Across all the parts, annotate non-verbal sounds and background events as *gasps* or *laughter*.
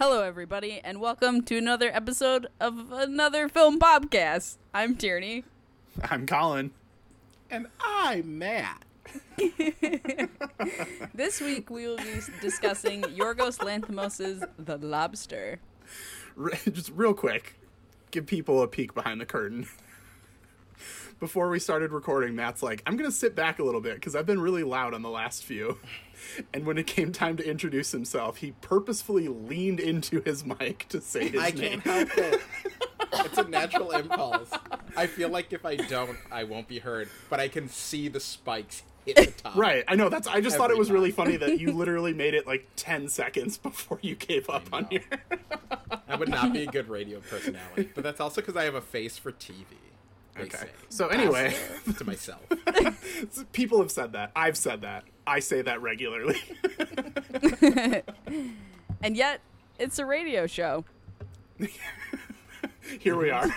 Hello, everybody, and welcome to another episode of another film podcast. I'm Tierney. *laughs* I'm Colin. And I'm Matt. *laughs* This week we will be discussing Yorgos Lanthimos' The Lobster. Just real quick, give people a peek behind the curtain. Before we started recording, Matt's like, I'm going to sit back a little bit because I've been really loud on the last few. *laughs* And when it came time to introduce himself, he purposefully leaned into his mic to say his I name. can't help it. *laughs* It's a natural impulse. I feel like if I don't, I won't be heard. But I can see the spikes hit the top. Right, I know. That's. I just thought it was really funny that you *laughs* literally made it like ten seconds before you gave up on your. I would not be a good radio personality. But that's also because I have a face for TV. They Okay. say. So anyway, to myself. *laughs* people have said that. I've said that. I say that regularly. *laughs* And yet, it's a radio show. *laughs* Here we are.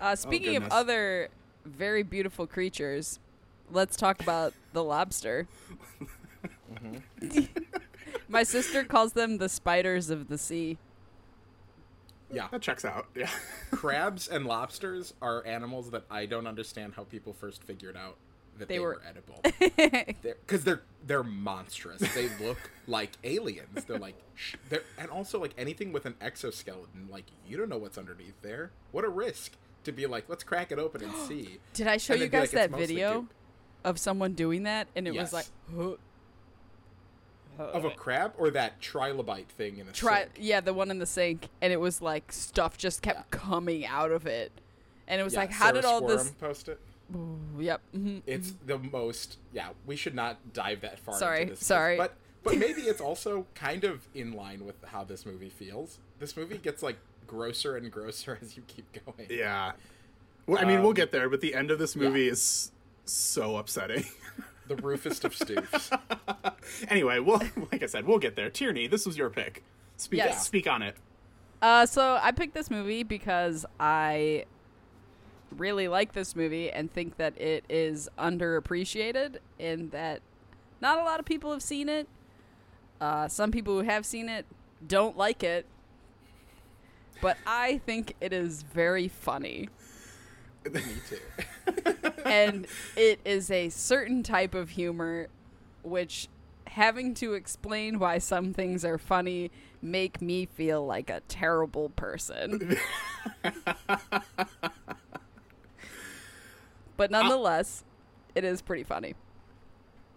Uh, speaking of other very beautiful creatures, let's talk about the lobster. My sister calls them the spiders of the sea. Yeah. That checks out. Yeah. *laughs* Crabs and lobsters are animals that I don't understand how people first figured out that They they, were- were, edible. *laughs* because they're, they're monstrous. They look like aliens. They're like sh- they're and also like anything with an exoskeleton. Like you don't know what's underneath there. What a risk to be like, let's crack it open and *gasps* see. Did I show you guys like, that video goop." of someone doing that? And it was like, *gasps* huh. Of a crab or that trilobite thing in a try sink? yeah the one in the sink and it was like stuff just kept Yeah. coming out of it and it was Yeah, like how did Sarah all this post it? yep mhm. It's the most. Yeah, we should not dive that far. Sorry, into this, sorry. But but *laughs* maybe it's also kind of in line with how this movie feels. This movie gets like grosser and grosser *laughs* as you keep going. Yeah. Well, I mean, we'll Um, get there, but the end of this movie is so upsetting. *laughs* The roofest of stoofs. *laughs* anyway, well, *laughs* like I said, we'll get there. Tierney, this was your pick. Speak, Yes. speak on it. uh so i picked this movie because i really like this movie and think that it is underappreciated in that not a lot of people have seen it uh some people who have seen it don't like it but i think it is very funny *laughs* Me too. *laughs* and it is a certain type of humor which having to explain why some things are funny make me feel like a terrible person *laughs* but nonetheless it is pretty funny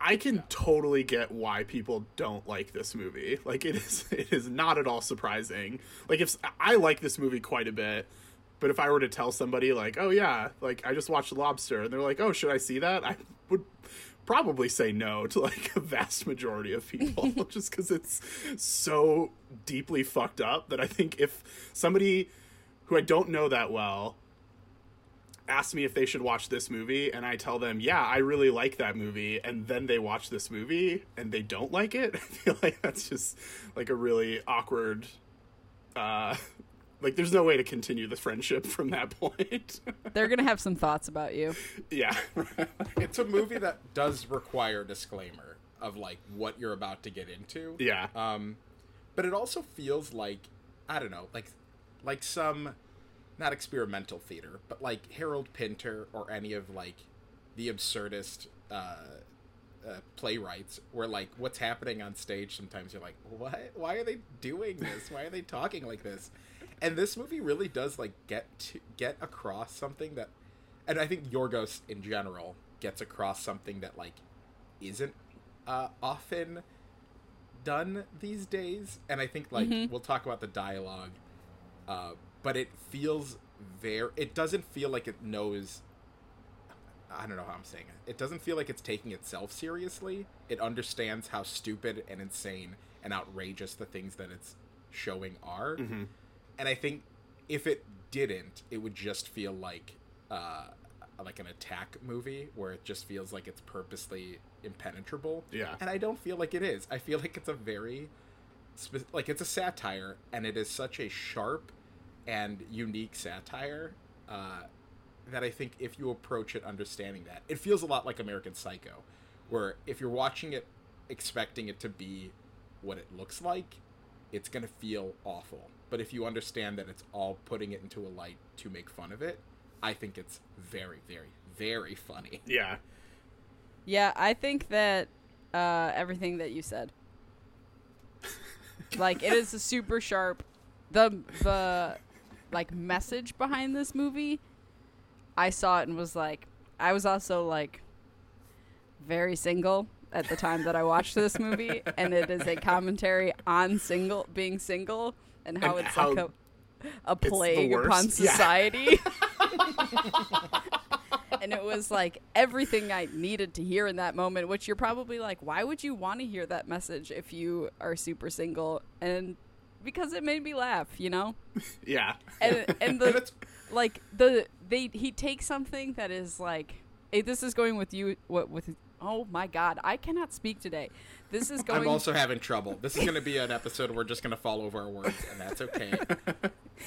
I can totally get why people don't like this movie. Like it is it is not at all surprising. Like if I like this movie quite a bit, but if I were to tell somebody like, "Oh yeah, like I just watched Lobster." and they're like, "Oh, should I see that?" I would probably say no to like a vast majority of people *laughs* just cuz it's so deeply fucked up that I think if somebody who I don't know that well ask me if they should watch this movie and I tell them, "Yeah, I really like that movie." And then they watch this movie and they don't like it. *laughs* I feel like that's just like a really awkward uh like there's no way to continue the friendship from that point. *laughs* they're gonna have some thoughts about you yeah. *laughs* it's a movie that does require disclaimer of like what you're about to get into. yeah. Um, but it also feels like I don't know, like like some not experimental theater, but like Harold Pinter or any of like the absurdist uh, uh, playwrights, where like what's happening on stage. Sometimes you're like, what? Why are they doing this? Why are they talking like this? And this movie really does like get to get across something that, and I think Yorgos in general gets across something that like isn't uh, often done these days. And i think like we'll talk about the dialogue uh, but it feels very it doesn't feel like it knows i don't know how i'm saying it. It doesn't feel like it's taking itself seriously. It understands how stupid and insane and outrageous the things that it's showing are and i think if it didn't it would just feel like uh like an attack movie where it just feels like it's purposely impenetrable Yeah. and i don't feel like it is i feel like it's a very spe- like it's a satire and it is such a sharp and unique satire uh, that I think if you approach it understanding that, it feels a lot like American Psycho, where if you're watching it expecting it to be what it looks like, it's gonna feel awful. But if you understand that it's all putting it into a light to make fun of it, I think it's very, very, very funny. *laughs* Yeah. Yeah, I think that uh, everything that you said. like it is a super sharp the the like message behind this movie. I saw it and was like I was also like very single at the time that I watched this movie and it is a commentary on single being single and how And it's how like a a plague upon worst. Yeah. society. *laughs* and it was like everything I needed to hear in that moment, which you're probably like, why would you want to hear that message if you are super single? And because it made me laugh, you know? *laughs* Yeah. And and the *laughs* like the they he takes something that is like hey, this is going with you what with oh my god, I cannot speak today. This is going I'm also having trouble. This is gonna be an episode we're just gonna fall over our words, and that's okay.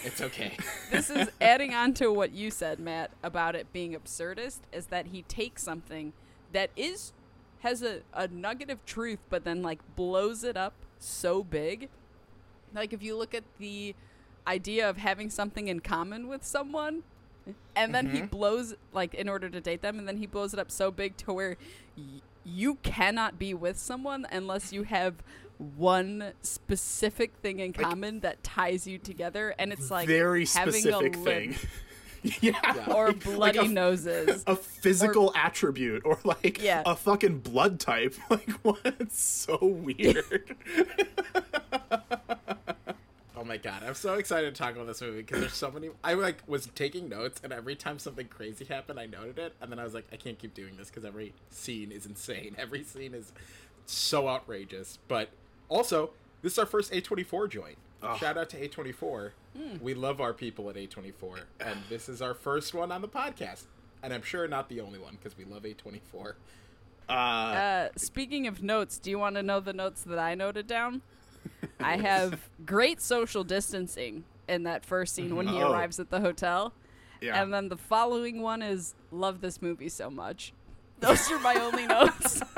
it's okay. this is adding on to what you said, Matt, about it being absurdist, is that he takes something that is has a, a nugget of truth, but then like blows it up so big. Like if you look at the idea of having something in common with someone, and then he mm-hmm. blows like in order to date them, and then he blows it up so big to where y- you cannot be with someone unless you have one specific thing in common that ties you together, and it's like Very having specific a thing. *laughs* *laughs* yeah. or Like- bloody like a, noses. a physical attribute or like Yeah. a fucking blood type. *laughs* Like what? It's so weird. Oh my god, I'm so excited to talk about this movie because there's so many. I like was taking notes, and every time something crazy happened, I noted it, and then I was like, I can't keep doing this because every scene is insane. *laughs* Every scene is so outrageous. But also, this is our first A24 joint. Oh. Shout out to A24. We love our people at A24, and this is our first one on the podcast, and I'm sure not the only one because we love A24. Uh, Uh, speaking of notes, do you want to know the notes that I noted down? *laughs* I have great social distancing in that first scene when he Oh. arrives at the hotel. yeah. And then the following one is love this movie so much. Those are my only notes. *laughs*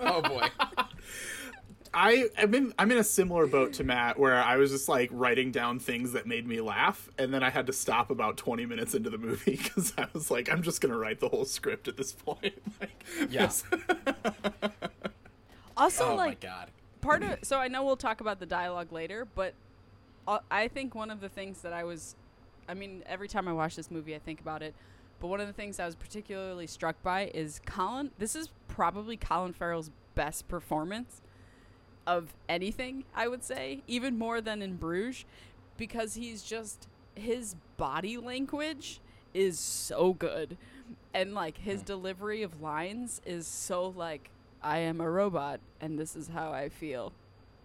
Oh boy. *laughs* I I'm in I'm in a similar boat to Matt where I was just like writing down things that made me laugh and then I had to stop about 20 minutes into the movie cuz I was like I'm just going to write the whole script at this point. like, Yeah. Also, oh like my god. Part of so I know we'll talk about the dialogue later, but I think one of the things that I was, I mean, every time I watch this movie, I think about it. But one of the things I was particularly struck by is Colin. This is probably Colin Farrell's best performance of anything. I would say, even more than in Bruges, because he's just his body language is so good, and like his hmm. delivery of lines is so like I am a robot and this is how I feel.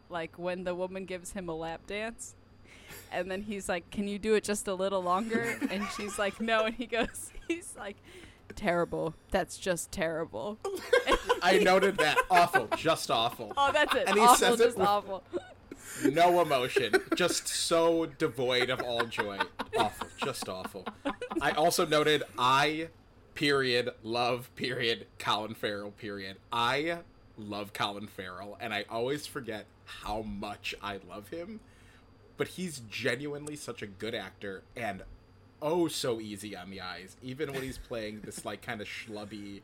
Like when the woman gives him a lap dance and then he's like, Can you do it just a little longer? And she's like, No. And he goes, *laughs* He's like, Terrible. That's just terrible. *laughs* I noted that. Awful. Just awful. Oh, that's it. And he awful, says it with- awful. no emotion just so devoid of all joy awful just awful i also noted i period love period colin farrell period i love colin farrell and i always forget how much i love him but he's genuinely such a good actor and oh so easy on the eyes even when he's playing this like kind of schlubby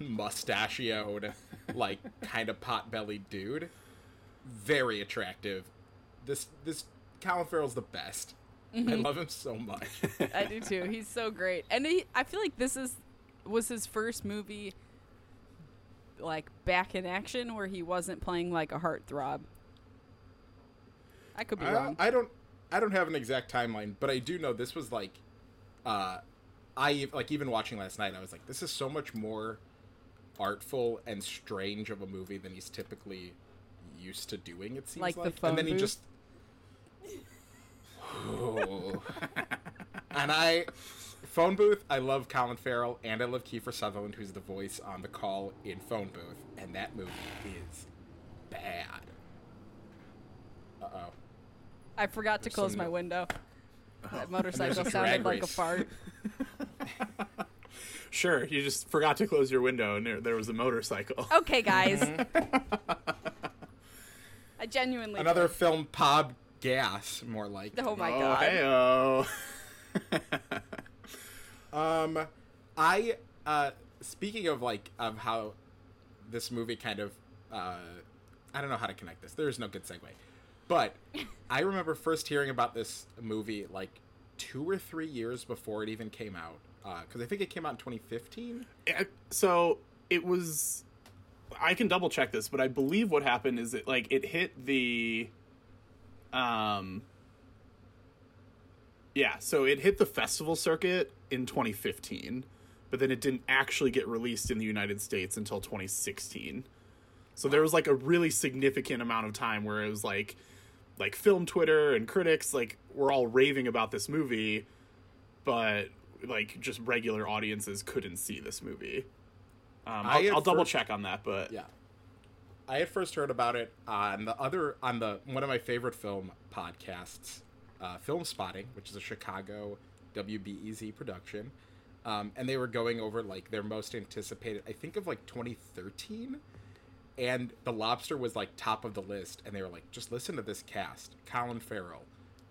mustachioed like kind of pot-bellied dude very attractive. This this Colin Farrell's the best. I love him so much. *laughs* I do too. He's so great. And he, I feel like this is was his first movie like back in action where he wasn't playing like a heartthrob. I could be I, wrong. I don't I don't have an exact timeline, but I do know this was like uh I like even watching last night I was like this is so much more artful and strange of a movie than he's typically used to doing it seems Like like, the phone and then he booth? just. *laughs* and I phone booth I love Colin Farrell and I love Kiefer Sutherland who's the voice on the call in phone booth and that movie is bad uh-oh I forgot to There's close my no- window. *laughs* That motorcycle sounded drag like a fart. *laughs* Sure, you just forgot to close your window and there, there was a motorcycle. Okay, guys. I genuinely Another did. film, Pob Gas, more like. Oh my oh, god. Hey-oh. *laughs* Um, I uh, speaking of like of how this movie kind of uh, I don't know how to connect this. There is no good segue, but *laughs* I remember first hearing about this movie like two or three years before it even came out because I think it came out in 2015. Eh, so it was i can double check this but i believe what happened is it like it hit the um yeah so it hit the festival circuit in 2015 but then it didn't actually get released in the united states until 2016 so there was like a really significant amount of time where it was like like film twitter and critics like were all raving about this movie but like just regular audiences couldn't see this movie um, I'll, I'll double first- check on that, but Yeah. I had first heard about it on the other on the one of my favorite film podcasts, uh, Filmspotting, which is a Chicago WBEZ production, um, and they were going over like their most anticipated. I think of like 2013, and The Lobster was like top of the list, and they were like, just listen to this cast: Colin Farrell,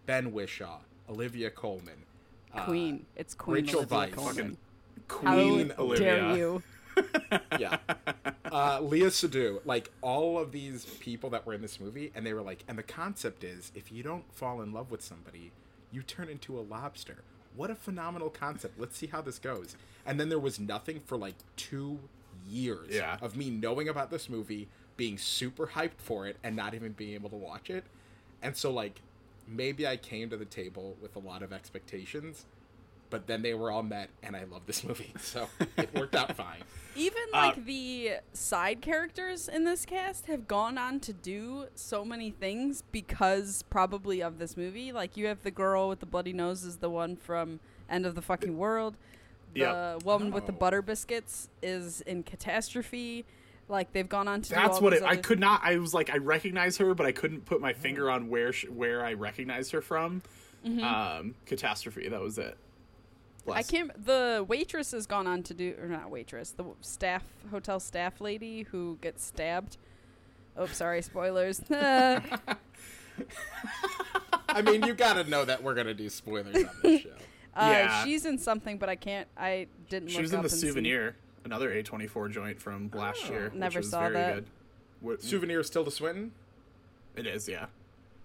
Ben Whishaw, Olivia Colman, uh, Queen. It's Queen Rachel Olivia Weisz. Fucking How Queen Olivia. dare you? *laughs* yeah. Uh, Léa Seydoux, like all of these people that were in this movie, and they were like, and the concept is if you don't fall in love with somebody, you turn into a lobster. What a phenomenal concept. Let's see how this goes. And then there was nothing for like two years Yeah. of me knowing about this movie, being super hyped for it, and not even being able to watch it. And so, like, maybe I came to the table with a lot of expectations, but then they were all met, and I love this *laughs* movie. So it worked out fine. Even Uh, like the side characters in this cast have gone on to do so many things because probably of this movie. Like you have the girl with the bloody nose is the one from End of the Fucking World. The Yep. woman with the Oh. butter biscuits is in Catastrophe. Like they've gone on to do That's all what these it, I could not. I was like, I recognize her, but I couldn't put my finger on where sh where I recognized her from. Um, catastrophe. That was it. Mm-hmm. I can't. The waitress has gone on to do, or not waitress, the staff hotel staff lady who gets stabbed. Oh, sorry, spoilers. uh, *laughs* I mean, you gotta know that we're gonna do spoilers on this *laughs* show. Yeah. she's in something, but I can't. I didn't. She look was in up the and see. souvenir, another A twenty four joint from last Oh. year. which Never was saw very that. Good. What, Souvenir is Tilda Swinton. it is, yeah.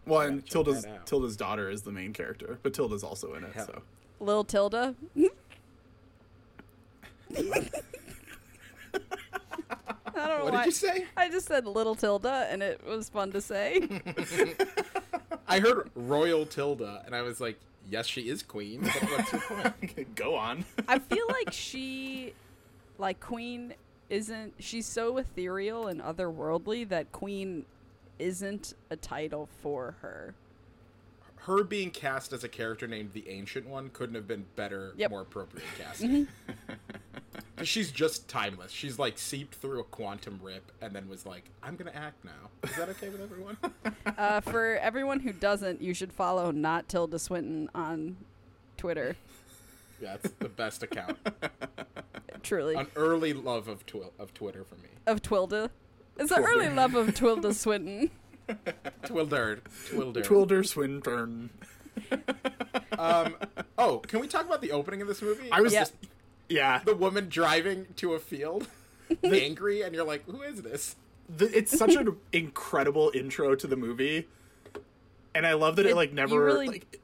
Well, and Tilda's. Tilda's daughter is the main character, but Tilda's also in it. Hell. So Lil Tilda. I don't know What why. did you say? I just said Little Tilda, and it was fun to say. *laughs* I heard Royal Tilda, and I was like, yes, she is queen. But what's your point? *laughs* go on. I feel like she, like Queen, isn't. She's so ethereal and otherworldly that Queen isn't a title for her. Her being cast as a character named the Ancient One couldn't have been better, Yep. more appropriate casting. *laughs* 'Cause she's just timeless. She's like seeped through a quantum rip, and then was like, "I'm gonna act now." Is that okay with everyone? *laughs* Uh, for everyone who doesn't, you should follow not Tilda Swinton on Twitter. yeah, it's the best account. *laughs* Truly, An early love of twi- of Twitter for me. of Twilda. It's an early love of Twilda Swinton. Twilderd, Twilderd. Twilder Swinburne. Um, oh, can we talk about the opening of this movie? I was Yeah. just yeah. the woman driving to a field, angry, and you're like, "Who is this?" the, it's such an incredible intro to the movie, and I love that it, It- like never really- like.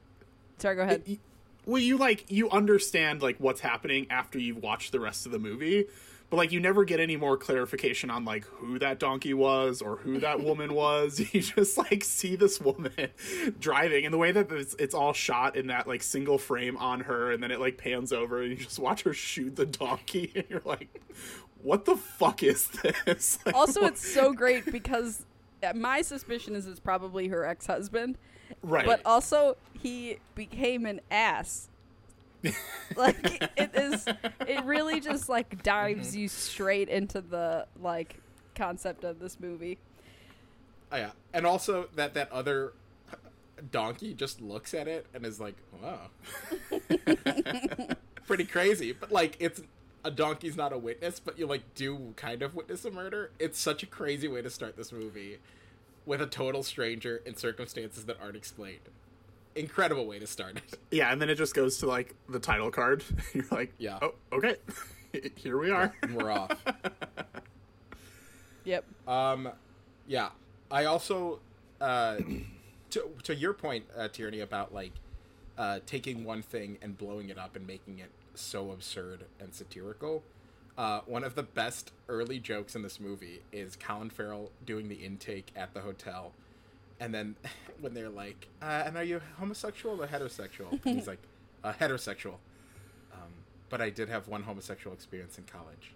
Sorry, go ahead. y- well, you like you understand like what's happening after you've watched the rest of the movie, but like you never get any more clarification on like who that donkey was or who that *laughs* woman was. *laughs* You just like see this woman *laughs* driving, and the way that it's, it's all shot in that like single frame on her, and then it like pans over, and you just watch her shoot the donkey, and you're like, "What the fuck is this?" Like, also, what- it's so great because uh, my suspicion is it's probably her ex-husband, right, but also he became an ass. *laughs* like it is, it really just like dives mm-hmm. you straight into the like concept of this movie. Oh, yeah, and also that that other donkey just looks at it and is like, "Wow, *laughs* *laughs* pretty crazy." But like, it's a donkey's not a witness, but you like do kind of witness a murder. It's such a crazy way to start this movie. with a total stranger in circumstances that aren't explained. Incredible way to start it. *laughs* Yeah, and then it just goes to like the title card. *laughs* You're like, Yeah. oh, okay, *laughs* here we are. And we're off. Yep. Um, yeah. I also, uh, to to your point, uh, Tierney, about like uh, taking one thing and blowing it up and making it so absurd and satirical. Uh, one of the best early jokes in this movie is Colin Farrell doing the intake at the hotel, and then *laughs* when they're like, uh, "And are you homosexual or heterosexual?" And he's like, *laughs* uh, "Heterosexual." Um, but I did have one homosexual experience in college.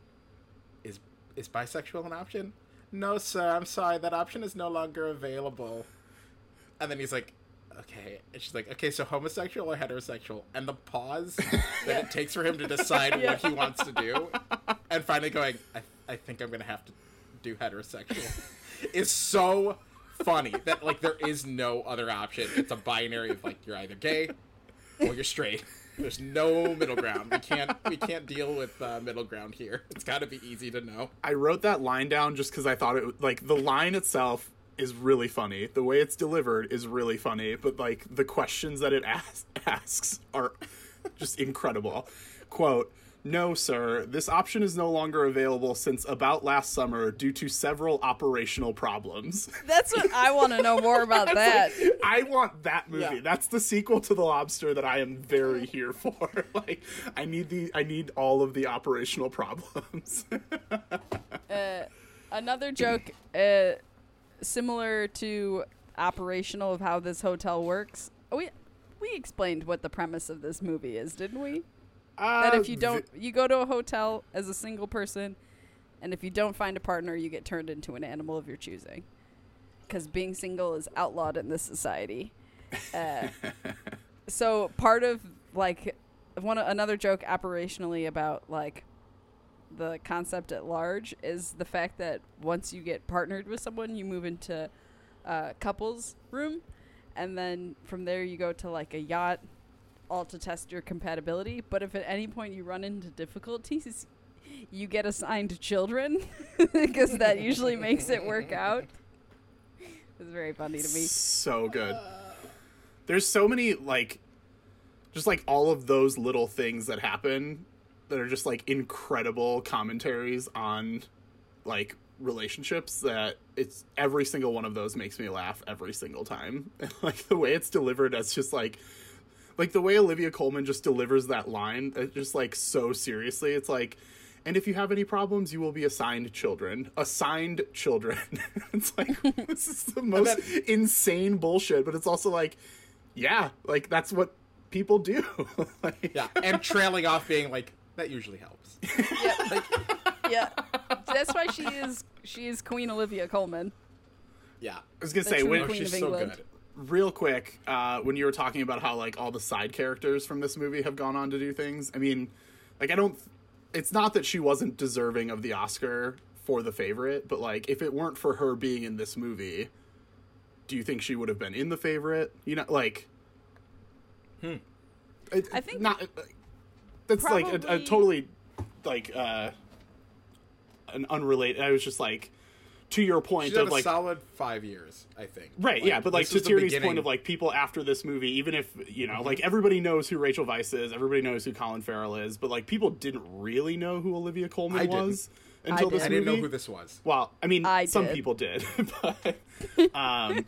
Is is bisexual an option? No, sir. I'm sorry. That option is no longer available. And then he's like, okay. And she's like, okay, so homosexual or heterosexual? And the pause that it takes for him to decide *laughs* what he wants to do, and finally going, I, I think I'm gonna have to do heterosexual, is so funny that like there is no other option. It's a binary of like you're either gay or you're straight. There's no middle ground. We can't we can't deal with uh, middle ground here. It's got to be easy to know. I wrote that line down just because I thought it like the line itself is really funny. The way it's delivered is really funny, but like the questions that it asks, *laughs* asks are just incredible. Quote. No, sir. This option is no longer available since about last summer due to several operational problems. That's what I want to know more about *laughs* that. I want that movie. Yeah. That's the sequel to The Lobster that I am very here for. *laughs* like, I need the I need all of the operational problems. *laughs* Another joke, uh, similar to operational of how this hotel works. We we explained what the premise of this movie is, didn't we? That if you don't, you go to a hotel as a single person, and if you don't find a partner, you get turned into an animal of your choosing. Because being single is outlawed in this society. Uh, *laughs* so part of like one another joke operationally about like the concept at large is the fact that once you get partnered with someone, you move into a couples room, and then from there you go to like a yacht, all to test your compatibility. But if at any point you run into difficulties, you get assigned children *laughs* because that usually makes it work out. It's very funny to me. so good. There's so many like just like all of those little things that happen that are just like incredible commentaries on like relationships that it's every single one of those makes me laugh every single time. *laughs* And like the way it's delivered as just like like the way Olivia Colman just delivers that line, uh, just like so seriously. It's like, and if you have any problems, you will be assigned children. Assigned children. *laughs* it's like *laughs* this is the most insane bullshit, but it's also like, yeah, like that's what people do. *laughs* like, Yeah, and trailing off being like that usually helps. yeah, yeah that's why she is she is Queen Olivia Colman. Yeah, I was gonna The say when, she's of so good. Real quick uh, when you were talking about how like all the side characters from this movie have gone on to do things i mean like i don't it's not that she wasn't deserving of the oscar for the favorite but like if it weren't for her being in this movie do you think she would have been in the favorite? You know like hmm. I think not that's like a, a totally like uh an unrelated i was just like to your point She's had of a like solid five years, I think. Right, yeah, but like this to was Tierney's beginning- point of like people after this movie, even if you know, Mm-hmm. like everybody knows who Rachel Weisz is, everybody knows who Colin Farrell is, but like people didn't really know who Olivia Colman I didn't. was until I this I did. didn't know who this was. Well, I mean, I some did. people did, *laughs* but *laughs* um,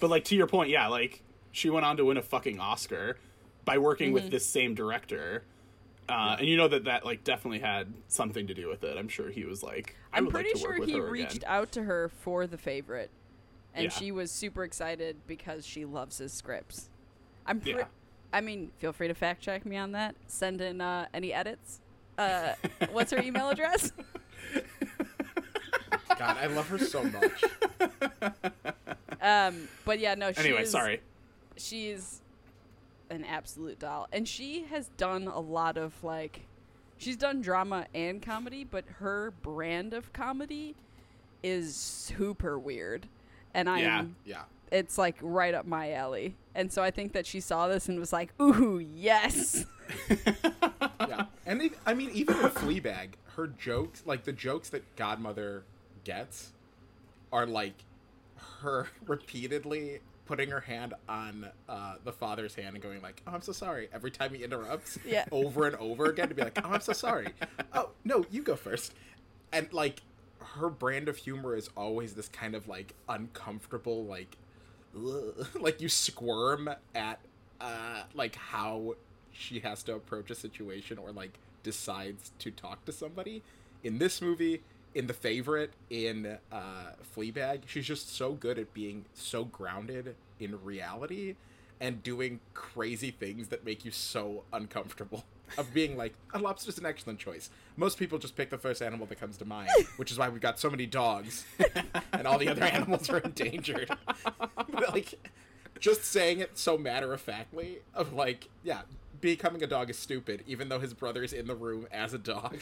but like to your point, yeah, like she went on to win a fucking Oscar by working Mm-hmm. with this same director. Uh, and you know that that like definitely had something to do with it. I'm sure he was like, I I'm would pretty like to sure work with he reached again. out to her for the favorite, and Yeah. she was super excited because she loves his scripts. I'm pre- Yeah. I mean, feel free to fact check me on that. Send in uh, any edits. Uh, *laughs* what's her email address? God, I love her so much. *laughs* Um, but yeah, no. She Anyway, is, sorry. She's an absolute doll, and she has done a lot of like, she's done drama and comedy, but her brand of comedy is super weird, and I'm Yeah. Yeah. it's like right up my alley. And so I think that she saw this and was like, "Ooh, yes." *laughs* yeah. And it, I mean, even in Fleabag, her jokes, like the jokes that Godmother gets, are like her *laughs* repeatedly putting her hand on uh, the father's hand and going like, "Oh, I'm so sorry." Every time he interrupts, *laughs* Yeah. over and over again to be like, "Oh, I'm so sorry." *laughs* oh no, you go first. And like, her brand of humor is always this kind of like uncomfortable, like, ugh, *laughs* like you squirm at uh, like how she has to approach a situation or like decides to talk to somebody. In this movie, in The Favorite, in uh, Fleabag, she's just so good at being so grounded in reality and doing crazy things that make you so uncomfortable. *laughs* Of being like, a lobster's an excellent choice. Most people just pick the first animal that comes to mind, *laughs* which is why we've got so many dogs *laughs* and all the other animals are endangered. but like, just saying it so matter of factly, of like, yeah, becoming a dog is stupid, even though his brother's in the room as a dog.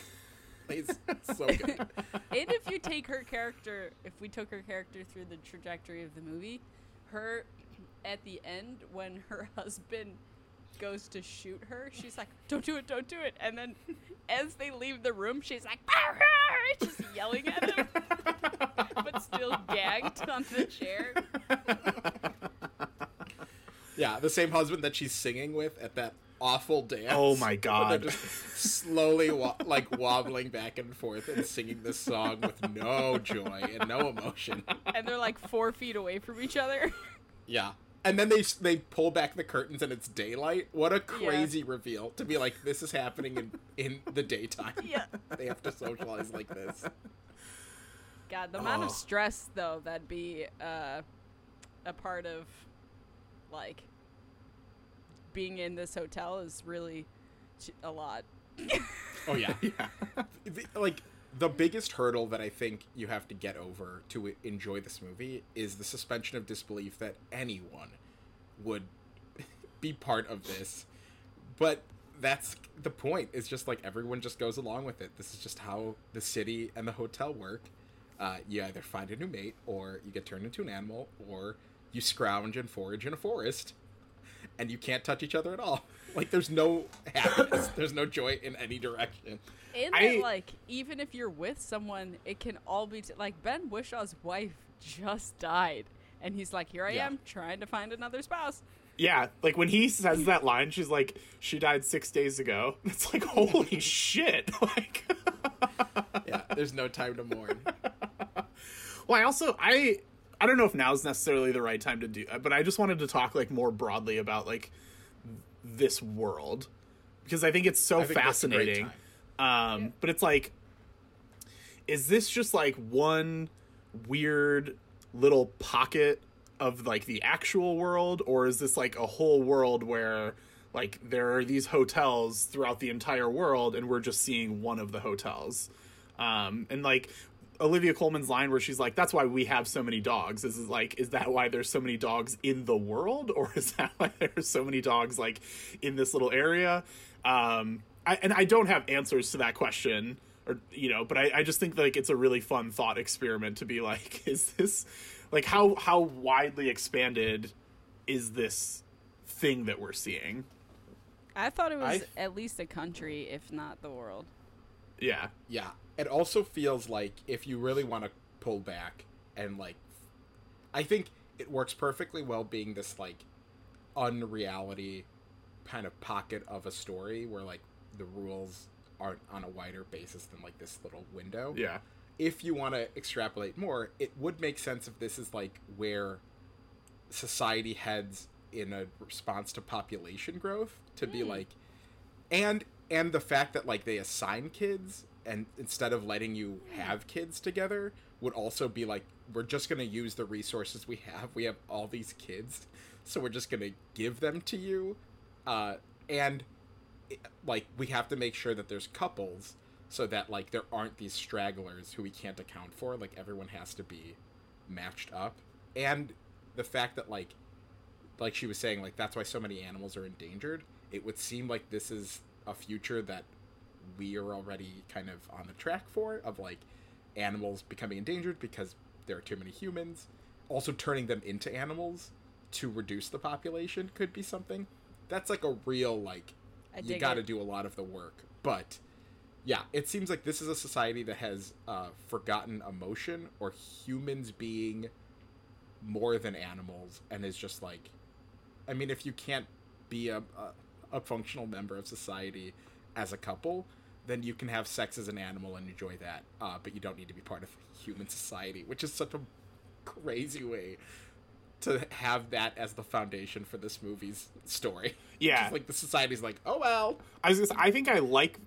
*laughs* He's so good. and if you take her character, if we took her character through the trajectory of the movie, her at the end when her *laughs* husband goes to shoot her, she's like, "Don't do it, don't do it," and then as they leave the room, she's like, *laughs* just yelling at him, but still gagged on the chair. Yeah, the same husband that she's singing with at that awful dance. Oh my Where *laughs* they're God. just slowly wa- like wobbling back and forth and singing this song with no joy and no emotion. And they're like four feet away from each other. Yeah. And then they they pull back the curtains and it's daylight. What a crazy reveal to be like this is happening in in the daytime. Yeah. *laughs* They have to socialize like this. God, the amount Oh. of stress though that'd be uh, a part of like being in this hotel is really ch- a lot. Oh yeah. *laughs* yeah. the, like the biggest hurdle that I think you have to get over to enjoy this movie is the suspension of disbelief that anyone would *laughs* be part of this. But that's the point. It's just like everyone just goes along with it. This is just how the city and the hotel work. Uh, you either find a new mate, or you get turned into an animal, or you scrounge and forage in a forest, and you can't touch each other at all. *laughs* Like there's no happiness. *laughs* there's no joy in any direction. And I- that, like, even if you're with someone, it can all be t- like Ben Whishaw's wife just died, and he's like, "Here I Yeah. am trying to find another spouse." Yeah, like when he says that line, she's like, "She died six days ago." *laughs* It's like, holy shit! Like, yeah, there's no time to mourn. well, I also I I don't know if now's necessarily the right time to do, but I just wanted to talk like more broadly about like this world because I think it's so think that's a great fascinating. Um, but it's like, is this just like one weird little pocket of like the actual world, or is this like a whole world where like there are these hotels throughout the entire world, and we're just seeing one of the hotels? Um, and like Olivia Colman's line where she's like, "That's why we have so many dogs." Is like, is that why there's so many dogs in the world, *laughs* or is that why there's so many dogs like in this little area? Um, I, and I don't have answers to that question, or you know, but I, I just think like it's a really fun thought experiment to be like, *laughs* is this like how how widely expanded is this thing that we're seeing? I thought it was I- at least a country, if not the world. Yeah, Yeah, it also feels like if you really want to pull back and like, I think it works perfectly well being this like unreality kind of pocket of a story where like the rules aren't on a wider basis than like this little window. yeah, if you want to extrapolate more, it would make sense if this is like where society heads in a response to population growth to be hmm. like and and the fact that like they assign kids and instead of letting you have kids together would also be like we're just going to use the resources we have. We have all these kids so we're just going to give them to you. Uh and like we have to make sure that there's couples so that like there aren't these stragglers who we can't account for. Like everyone has to be matched up. And the fact that like like she was saying like that's why so many animals are endangered. It would seem like this is a future that we are already kind of on the track for of like animals becoming endangered because there are too many humans. Also turning them into animals to reduce the population could be something. That's like a real like you got to do a lot of the work. But yeah it seems like this is a society that has uh, forgotten emotion or humans being more than animals and is just like I mean if you can't be a a, a functional member of society as a couple, then you can have sex as an animal and enjoy that. Uh, but you don't need to be part of human society, which is such a crazy way to have that as the foundation for this movie's story. *laughs* Yeah. Just like the society's like, oh well. I was say, I think I like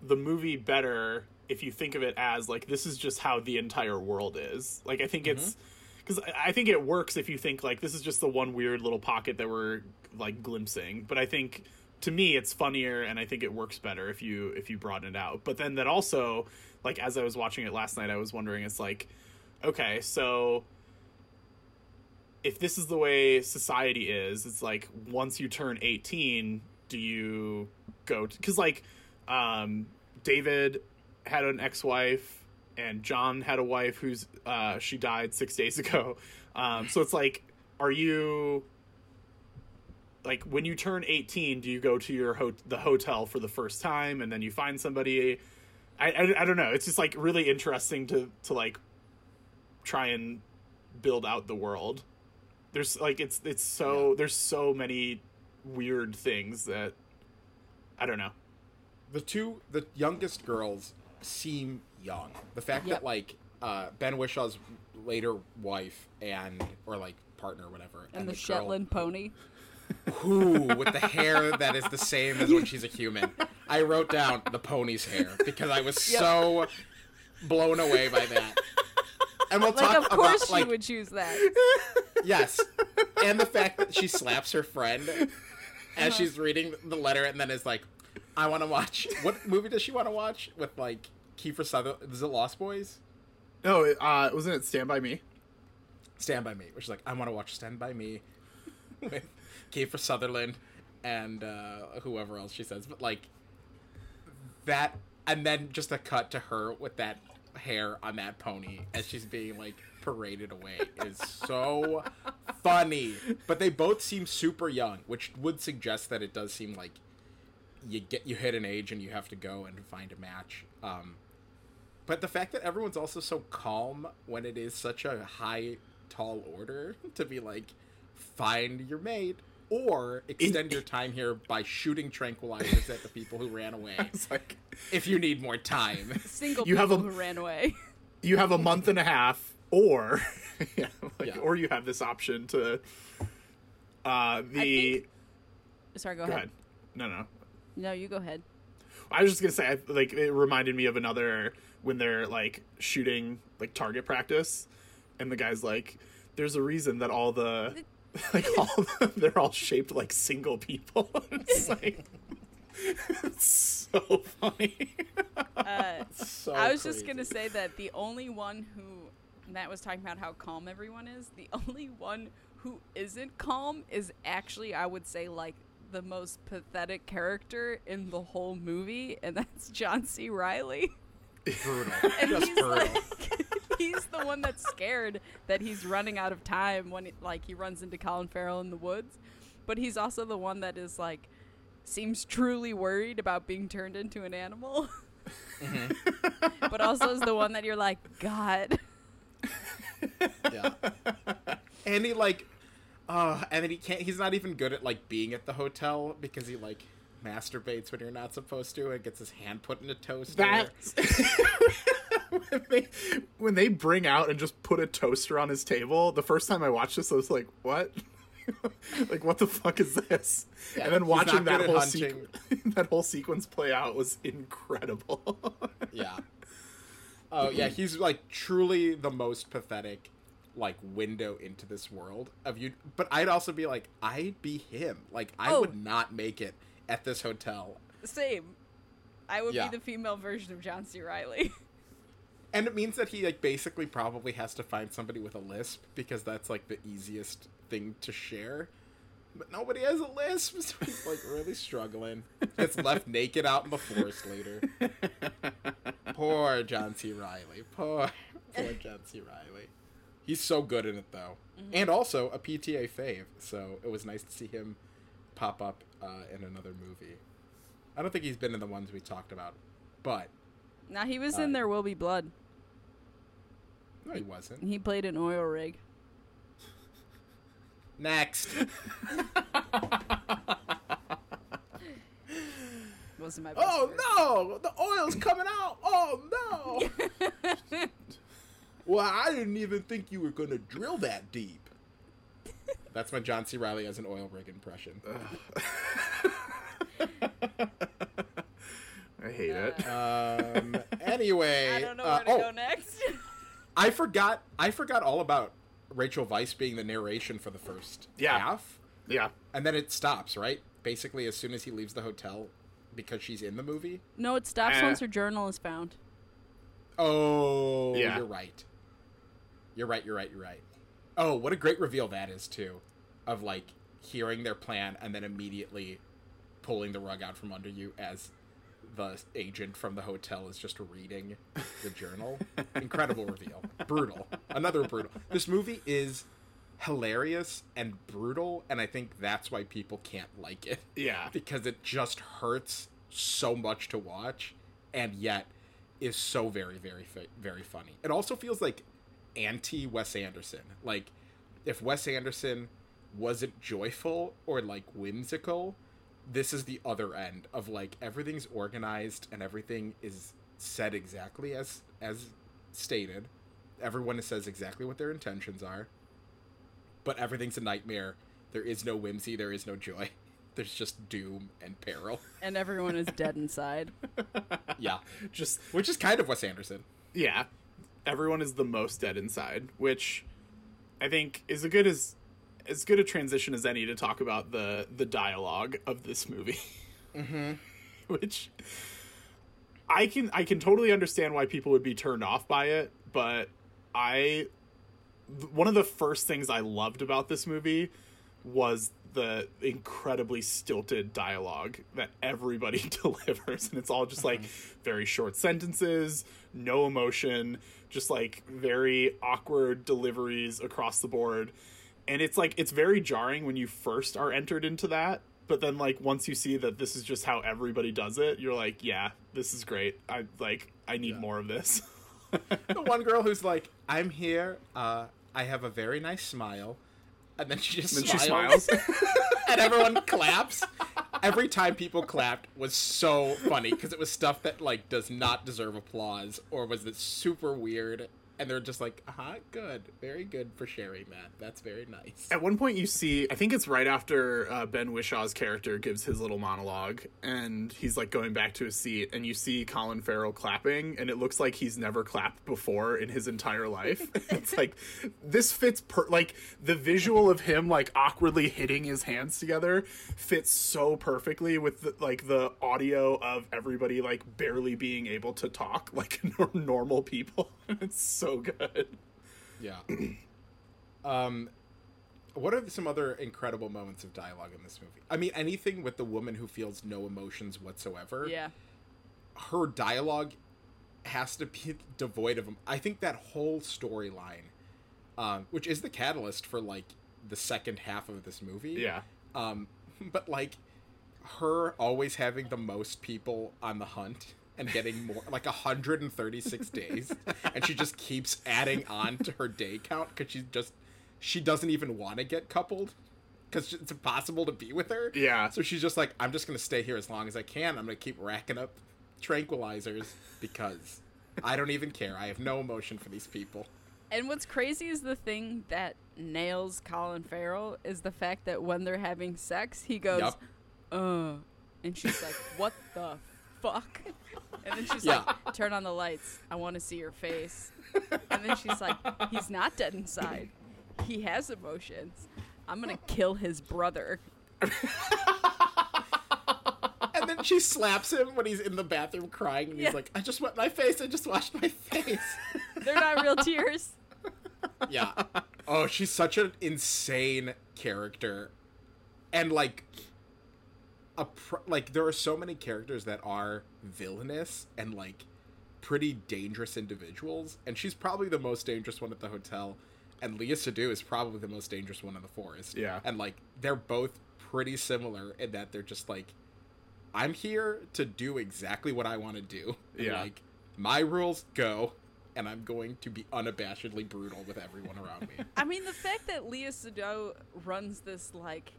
the movie better if you think of it as like this is just how the entire world is. Like I think it's because I think it works if you think like this is just the one weird little pocket that we're like glimpsing. But I think to me it's funnier and I think it works better if you if you broaden it out. But then that also like as I was watching it last night, I was wondering it's like okay, so if this is the way society is, it's like once you turn 18, do you go cuz like um David had an ex-wife and John had a wife who's uh she died 6 days *laughs* ago. Um so it's like are you like when you turn 18 do you go to your ho- the hotel for the first time and then you find somebody I, I i don't know it's just like really interesting to to like try and build out the world there's like it's it's so Yeah. there's so many weird things that i don't know the two the youngest girls seem young. The fact Yep. that like uh, Ben Whishaw's later wife and or like partner or whatever And, the, girl Shetland pony. Who with the hair that is the same as when she's a human. I wrote down the pony's hair because I was Yep. so blown away by that. And we'll Like, talk of course about like she would choose that. yes, and the fact that she slaps her friend Uh-huh. as she's reading the letter and then is like, "I want to watch." What movie does she want to watch with like Kiefer Sutherland? Is it Lost Boys? no it, uh wasn't it stand by me Stand by Me, which is like I want to watch Stand by Me with Kiefer Sutherland and uh, whoever else she says, but like that, and then just a cut to her with that hair on that pony as she's being like paraded away is so funny. But they both seem super young, which would suggest that it does seem like you get you hit an age and you have to go and find a match. Um, but the fact that everyone's also so calm when it is such a high, tall order *laughs* to be like, find your mate or extend your time here by shooting tranquilizers at the people who ran away *laughs* it's like if you need more time. Single You have people a- who ran away. *laughs* you have a month and a half or *laughs* yeah, like, Yeah. or you have this option to uh the think- Sorry, go, go ahead. ahead no no No, you go ahead. I was just gonna say, I- like, it reminded me of another when they're like shooting like target practice, and the guy's like, "There's a reason that all the *laughs* like all the, they're all shaped like single people." *laughs* it's like it's so funny. Uh, So I was just gonna say that the only one who Matt was talking about how calm everyone is. The *laughs* only one who isn't calm is actually, I would say, like the most pathetic character in the whole movie, and that's John C. Reilly. brutal, And just he's brutal. like, he's the one that's scared that he's running out of time when, it, like, he runs into Colin Farrell in the woods. But he's also the one that is like, seems truly worried about being turned into an animal. but also is the one that you're like, God. yeah. And he like, uh, and then he can't. He's not even good at like being at the hotel because he like masturbates when you're not supposed to and gets his hand put in a toaster. That *laughs* *laughs* when they when they bring out and just put a toaster on his table. The first time I watched this, I was like, "What? *laughs* like, what the fuck is this?" Yeah, and then watching that whole sequ- *laughs* that whole sequence play out was incredible. yeah. Oh yeah, he's like truly the most pathetic like window into this world of you but I'd also be like I'd be him. Like I Oh. would not make it at this hotel. Same. I would Yeah. be the female version of John C. Reilly. And it means that he like basically probably has to find somebody with a lisp because that's like the easiest thing to share. But nobody has a lisp, *laughs* so he's like really struggling. Gets left naked out in the forest later. *laughs* Poor John C. Reilly. Poor, poor John C. Reilly. He's so good in it though, and also a PTA fave. So it was nice to see him pop up uh, in another movie. I don't think he's been in the ones we talked about, but now he was Uh, in There Will Be Blood. No, he wasn't. He played an oil rig. Next. *laughs* Wasn't my best Oh word. no, the oil's coming out. Oh no. *laughs* well, I didn't even think you were gonna drill that deep. That's my John C. Reilly as an oil rig impression. *laughs* I hate it. Um. Anyway, I don't know uh, where to oh, go next. I forgot. I forgot all about Rachel Weisz being the narration for the first Yeah. half, Yeah. and then it stops. Right, basically, as soon as he leaves the hotel, because she's in the movie. no, it stops Eh. once her journal is found. Oh, Yeah. you're right. You're right. You're right. You're right. Oh, what a great reveal that is too, of like hearing their plan and then immediately pulling the rug out from under you as the agent from the hotel is just reading the journal. Incredible reveal. Brutal. Another brutal. This movie is hilarious and brutal, and I think that's why people can't like it Yeah. *laughs* because it just hurts so much to watch and yet is so very very very funny it also feels like anti wes anderson like if wes anderson wasn't joyful or like whimsical this is the other end of like everything's organized and everything is said exactly as as stated. Everyone says exactly what their intentions are. But everything's a nightmare. There is no whimsy. There is no joy. *laughs* There's just doom and peril. *laughs* And everyone is dead inside. *laughs* yeah. Just which is kind of wes anderson. Yeah. Everyone is the most dead inside, which I think is a good as as good a transition as any to talk about the the dialogue of this movie. Mm-hmm. *laughs* which I can I can totally understand why people would be turned off by it, but I one of the first things I loved about this movie was the incredibly stilted dialogue that everybody *laughs* delivers and it's all just like very short sentences, no emotion, just like very awkward deliveries across the board. And it's like it's very jarring when you first are entered into that, but then like once you see that this is just how everybody does it, you're like, yeah, this is great. I like I need more of this. *laughs* the one girl who's like i'm here uh i have a very nice smile and then she just then she smiles, smiles. *laughs* *laughs* and everyone claps every time people clapped was so funny because it was stuff that like does not deserve applause or was it super weird and they're just like uh-huh good very good for sharing that that's very nice At one point, you see, I think it's right after uh, Ben Whishaw's character gives his little monologue, and he's like going back to his seat, and you see Colin Farrell clapping, and it looks like he's never clapped before in his entire life. *laughs* *laughs* it's like this fits per like the visual of him like awkwardly hitting his hands together fits so perfectly with the, like the audio of everybody like barely being able to talk like *laughs* normal people. it's so good. yeah *clears throat* um what are some other incredible moments of dialogue in this movie i mean anything with the woman who feels no emotions whatsoever Yeah. her dialogue has to be devoid of them. I think that whole storyline, um, which is the catalyst for like the second half of this movie. Yeah. Um, *laughs* but like her always having the most people on the hunt and getting more like 136 days and she just keeps adding on to her day count because she just she doesn't even want to get coupled because it's impossible to be with her Yeah. so she's just like i'm just gonna stay here as long as i can i'm gonna keep racking up tranquilizers because i don't even care i have no emotion for these people And what's crazy is the thing that nails Colin Farrell is the fact that when they're having sex, he goes, Yup. uh, and she's like, what the fuck? And then she's Yeah. like, turn on the lights. I want to see your face. And then she's like, he's not dead inside. He has emotions. I'm going to kill his brother. *laughs* and then she slaps him when he's in the bathroom crying and Yeah. he's like i just wet my face i just washed my face *laughs* They're not real tears. yeah. Oh, she's such an insane character, and like, a pr- like there are so many characters that are villainous and like pretty dangerous individuals, and she's probably the most dangerous one at the hotel, and Léa Seydoux is probably the most dangerous one in the forest. Yeah. and like they're both pretty similar in that they're just like, I'm here to do exactly what I want to do. And, Yeah. like my rules go and I'm going to be unabashedly brutal with everyone around me. *laughs* I mean, the fact that Léa Seydoux runs this like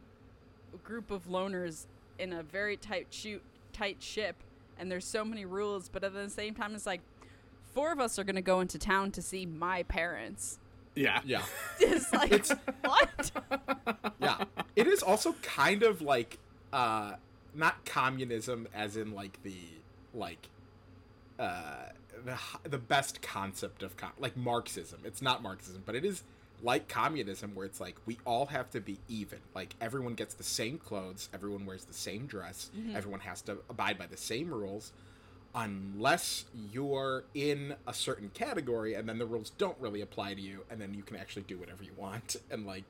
group of loners in a very tight shoot, tight ship, and there's so many rules, but at the same time, it's like four of us are gonna go into town to see my parents. Yeah. Yeah. *laughs* It's like what? *laughs* yeah it is also kind of like uh not communism as in like the like uh the, the best concept of com- like marxism it's not marxism but it is like communism where it's like we all have to be even. Like everyone gets the same clothes everyone wears the same dress everyone has to abide by the same rules unless you're in a certain category and then the rules don't really apply to you and then you can actually do whatever you want. *laughs* And like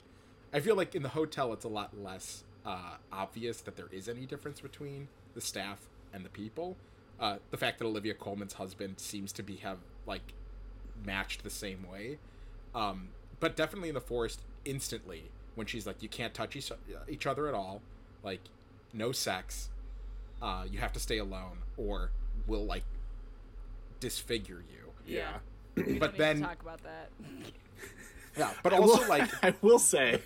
i feel like in the hotel it's a lot less uh, obvious that there is any difference between the staff and the people. Uh, the fact that Olivia Colman's husband seems to be have like matched the same way um, but definitely in the forest instantly when she's like you can't touch each, each other at all like no sex uh, you have to stay alone or we'll like disfigure you Yeah. We don't but need then talk about that. *laughs* yeah but I also will- like *laughs* I will say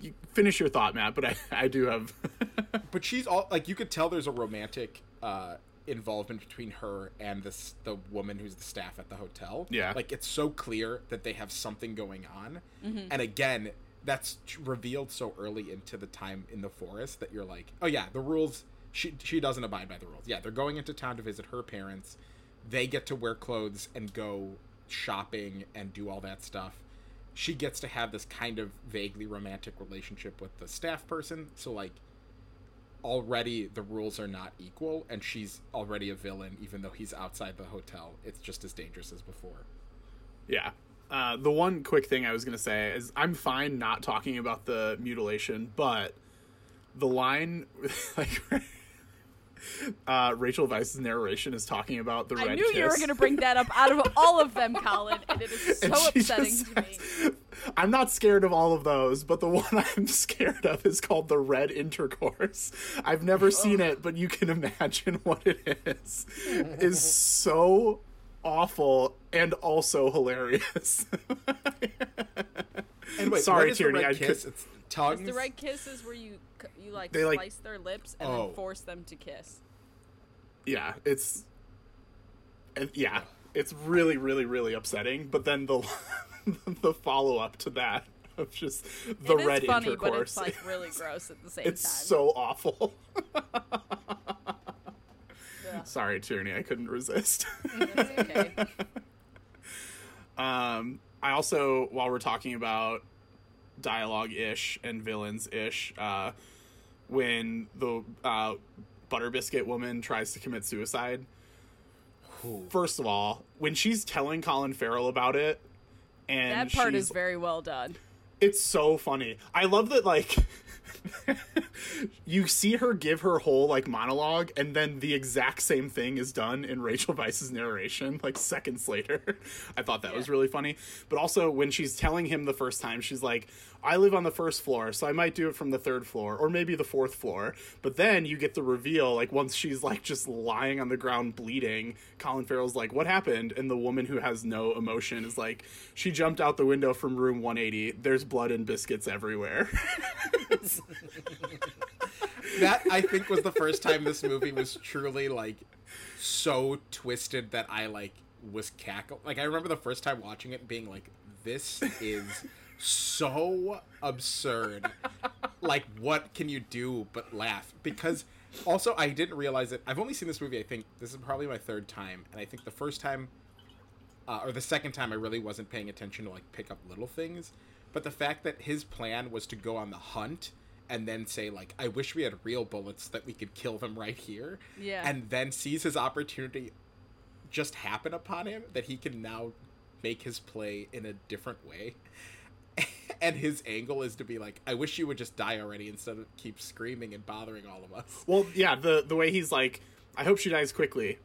you finish your thought, Matt, but I, I do have *laughs* but she's all like you could tell there's a romantic uh involvement between her and this the woman who's the staff at the hotel. Yeah. like it's so clear that they have something going on. Mm-hmm. And again that's revealed so early into the time in the forest that you're like oh yeah the rules she she doesn't abide by the rules. Yeah they're going into town to visit her parents. They get to wear clothes and go shopping and do all that stuff. She gets to have this kind of vaguely romantic relationship with the staff person. So like already the rules are not equal and she's already a villain even though he's outside the hotel it's just as dangerous as before Yeah. Uh, the one quick thing I was going to say is I'm fine not talking about the mutilation, but the line, *laughs* like, *laughs* uh, Rachel Weisz's narration is talking about the I red knew you were going to bring that up out of *laughs* all of them, Colin, and it is so upsetting just to me. I'm not scared of all of those, but the one *laughs* I'm scared of is called the red intercourse. I've never seen it, but you can imagine what it is. is so awful and also hilarious. and wait Sorry, what is the Tierney, red I kiss could- it's tongues The red kiss is where you c- you like They, like- slice their lips and Oh. then force them to kiss. yeah, it's and yeah, it's really, really, really upsetting. But then the *laughs* the follow up to that of just the red funny, intercourse. but it's like really gross at the same it's time. so awful. Ugh, Sorry, Tierney, I couldn't resist. okay. *laughs* Um, I also, while we're talking about dialogue ish and villains ish, uh, when the uh, butter biscuit woman tries to commit suicide, first of all, when she's telling Colin Farrell about it, and that part she's is very well done. it's so funny. I love that like *laughs* you see her give her whole like monologue and then the exact same thing is done in Rachel Weisz's narration like seconds later. *laughs* I thought that was really funny. But also when she's telling him the first time she's like I live on the first floor, so I might do it from the third floor or maybe the fourth floor. But then you get the reveal like once she's like just lying on the ground bleeding, Colin Farrell's like what happened? And the woman who has no emotion is like she jumped out the window from room 180. There's blood and biscuits everywhere. *laughs* that i think was the first time this movie was truly like so twisted that i like was cackle like i remember the first time watching it being like this is so absurd. *laughs* Like what can you do but laugh? Because also i didn't realize it. I've only seen this movie i think this is probably my third time and i think the first time uh, or the second time i really wasn't paying attention to like pick up little things. But the fact that his plan was to go on the hunt and then say like i wish we had real bullets that we could kill them right here Yeah. and then sees his opportunity just happen upon him that he can now make his play in a different way and his angle is to be like i wish you would just die already instead of keep screaming and bothering all of us well, yeah, the the way he's like, I hope she dies quickly.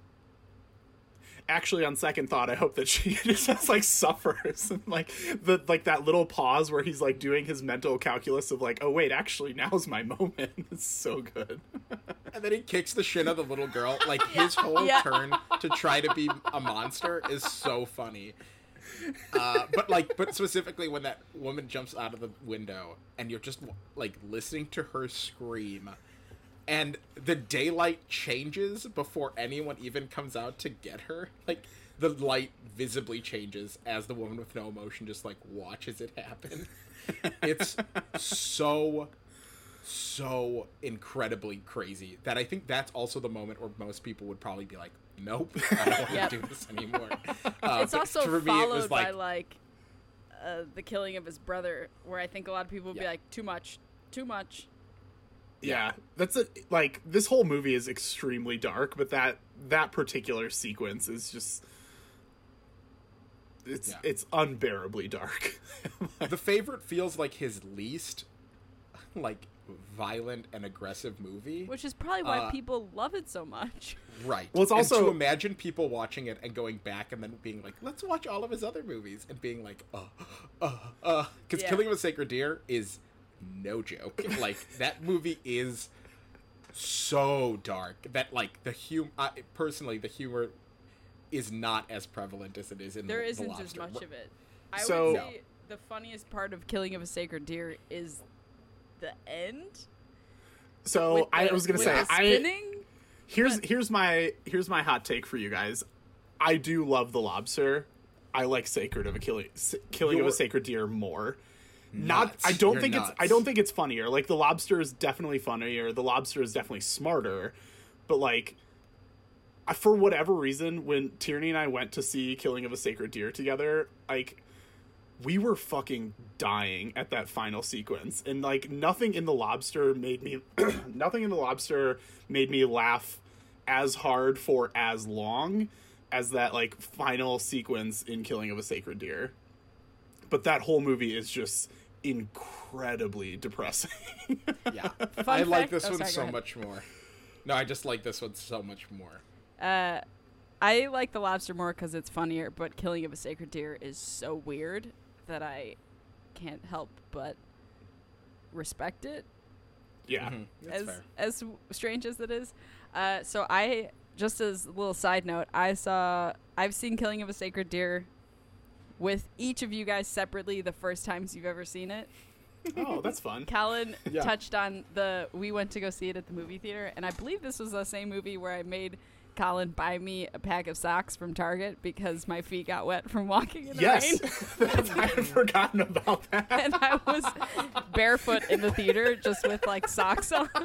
Actually, on second thought, I hope that she *laughs* just like suffers, and like the like that little pause where he's like doing his mental calculus of like, oh wait, actually now's my *laughs* moment. It's so good. *laughs* and then he kicks the shit out of the little girl. Like his whole Yeah. turn to try to be a monster is so funny. Uh, but like, but specifically when that woman jumps out of the window and you're just like listening to her scream, and the daylight changes before anyone even comes out to get her. Like the light visibly changes as the woman with no emotion just like watches it happen. It's so so incredibly crazy that I think that's also the moment where most people would probably be like, "Nope, *laughs* I don't want Yep. to do this anymore." *laughs* Uh, it's also for me, it followed was like, by like uh, the killing of his brother, where I think a lot of people would be like, too much, too much. Yeah, that's a like this whole movie is extremely dark, but that that particular sequence is just it's Yeah. it's unbearably dark. *laughs* the favorite feels like his least like violent and aggressive movie. Which is probably why Uh, people love it so much. Right. Well, it's And also- to imagine people watching it and going back and then being like, "Let's watch all of his other movies," and being like, "Uh, uh, uh," because Yeah. Killing of a Sacred Deer is no joke. *laughs* like that movie is so dark that like the hum. I personally, the humor is not as prevalent as it is in There the, isn't the as much of it. I So- would say the funniest part of Killing of a Sacred Deer is the end. so with I the- was gonna say the I spinning. here's but- here's my here's my hot take for you guys. I do love the lobster. I like Sacred of a killing killing of You're a sacred deer more. Not. I don't You're think it's I don't think it's funnier. Like the lobster is definitely funnier. The lobster is definitely smarter. But like I- for whatever reason when Tierney and I went to see Killing of a Sacred Deer together, like we were fucking dying at that final sequence and like nothing in the lobster made me *clears throat* nothing in the lobster made me laugh as hard for as long as that like final sequence in killing of a sacred deer but that whole movie is just incredibly depressing *laughs* Yeah, Fun I like this oh, one sorry, so ahead. much more. No, I just like this one so much more. Uh, I like the lobster more because it's funnier, but Killing of a Sacred Deer is so weird that I can't help but respect it. yeah Mhm, that's as fair. as strange as it is. Uh, so I just as a little side note, I saw I've seen Killing of a Sacred Deer with each of you guys separately the first times you've ever seen it. oh that's fun *laughs* Colin Yeah. touched on the we went to go see it at the movie theater, and I believe this was the same movie where I made Colin buy me a pack of socks from Target because my feet got wet from walking in the yes rain. *laughs* That's- i had forgotten about that *laughs* and I was barefoot in the theater just with like socks on. *laughs*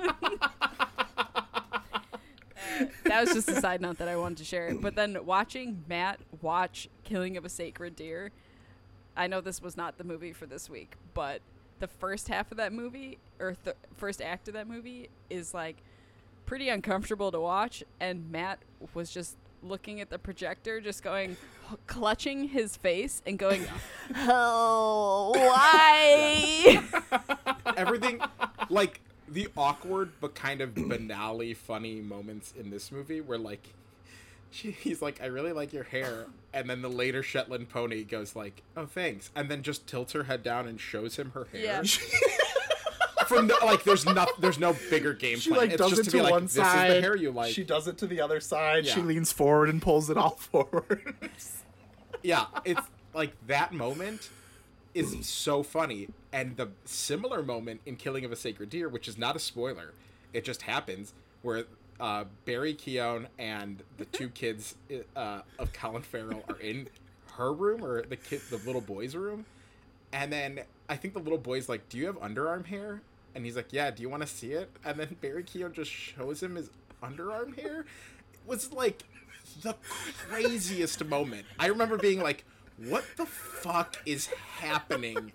That was just a side note that I wanted to share. But then watching Matt watch Killing of a Sacred Deer, I know this was not the movie for this week, but the first half of that movie or th- first act of that movie is like pretty uncomfortable to watch and Matt was just looking at the projector just going *laughs* clutching his face and going oh *laughs* why *laughs* everything like the awkward but kind of banally funny moments in this movie where like she, he's like i really like your hair and then the later shetland pony goes like oh thanks and then just tilts her head down and shows him her hair Yeah. From no, like there's no there's no bigger game she plan. like it's does just it to to be like one this side is the hair you like. She does it to the other side. She leans forward and pulls it all *laughs* forward yeah, it's like that moment is so funny, and the similar moment in Killing of a Sacred Deer, which is not a spoiler, it just happens where uh, Barry Keoghan and the two kids uh, of Colin Farrell are in her room or the kid, the little boy's room, and then I think the little boy's like, "Do you have underarm hair?" And he's like, "Yeah." Do you want to see it? And then Barry Keoghan just shows him his underarm hair. It was like the craziest moment. I remember being like, "What the fuck is happening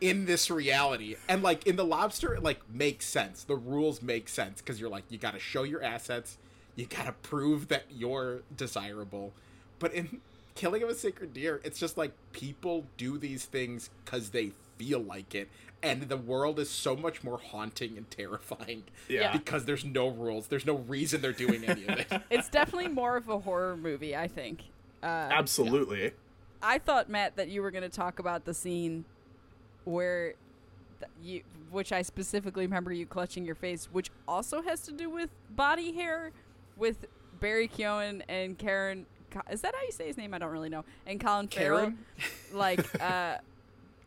in this reality?" And like in the lobster, it like makes sense. The rules make sense because you're like, you got to show your assets, you got to prove that you're desirable. But in Killing of a Sacred Deer, it's just like people do these things because they feel like it. And the world is so much more haunting and terrifying Yeah. because there's no rules. There's no reason they're doing any of it. *laughs* it's definitely more of a horror movie i think uh, absolutely i thought matt that you were going to talk about the scene where th- you, which I specifically remember you clutching your face, which also has to do with body hair, with Barry Keoghan and Karen. Is that how you say his name? I don't really know. And Colin Farrell, Karen? like *laughs* uh,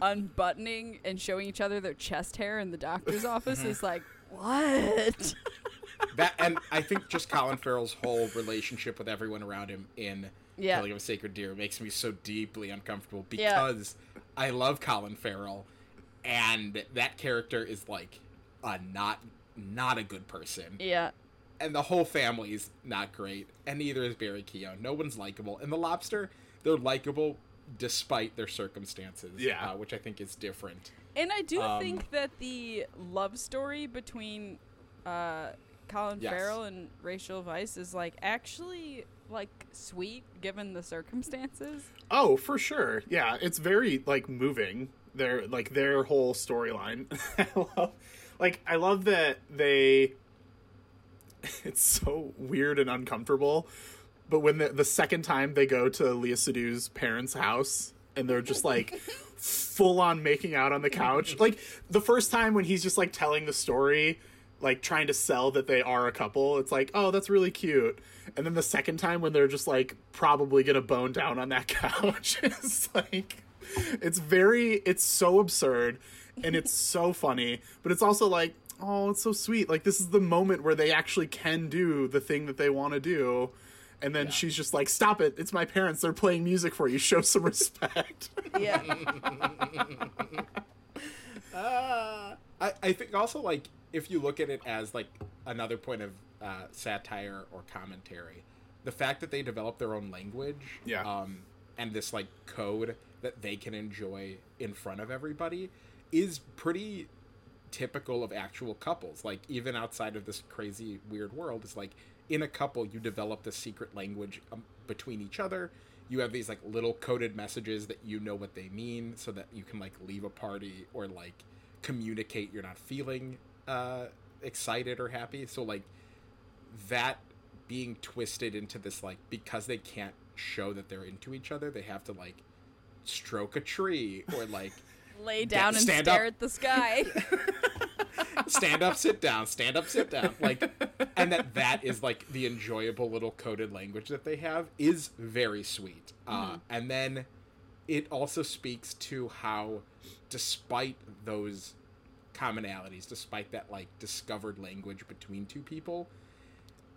unbuttoning and showing each other their chest hair in the doctor's mm-hmm. office is like what? *laughs* that and I think just Colin Farrell's whole relationship with everyone around him in Yeah. Killing of a Sacred Deer makes me so deeply uncomfortable Yeah. because I love Colin Farrell and that character is like a not not a good person. yeah, And the whole family's not great, and neither is Barry Keoghan. No one's likable. And the lobster, they're likable despite their circumstances. Yeah. uh, which I think is different. and I do Um, think that the love story between uh, Colin Yes. Farrell and Rachel Weisz is like actually like sweet given the circumstances. Oh, for sure. Yeah, it's very like moving. Their like their whole storyline. *laughs* I love like I love that they *laughs* it's so weird and uncomfortable. But when the the second time they go to Léa Seydoux's parents' house and they're just like full on making out on the couch. Like the first time when he's just like telling the story, like trying to sell that they are a couple, it's like, oh, that's really cute. And then the second time when they're just like probably gonna bone down on that *laughs* couch, it's like it's very it's so absurd and it's so funny, but it's also like, oh, it's so sweet. Like this is the moment where they actually can do the thing that they want to do. And then she's just like, "Stop it! It's my parents. They're playing music for you. Show some respect." *laughs* Yeah. *laughs* Uh, I, I think also like if you look at it as like another point of uh, satire or commentary, the fact that they develop their own language, Yeah. um, and this like code that they can enjoy in front of everybody is pretty typical of actual couples. Like even outside of this crazy weird world, it's like in a couple you develop this secret language um, between each other. You have these like little coded messages that you know what they mean, so that you can like leave a party or like communicate you're not feeling uh, excited or happy. So like that being twisted into this like because they can't show that they're into each other, they have to like stroke a tree or like *laughs* Lay down and stare up. at the sky. *laughs* *laughs* stand up sit down stand up sit down. Like and that that is like the enjoyable little coded language that they have is very sweet. Uh, and then it also speaks to how despite those commonalities despite that like discovered language between two people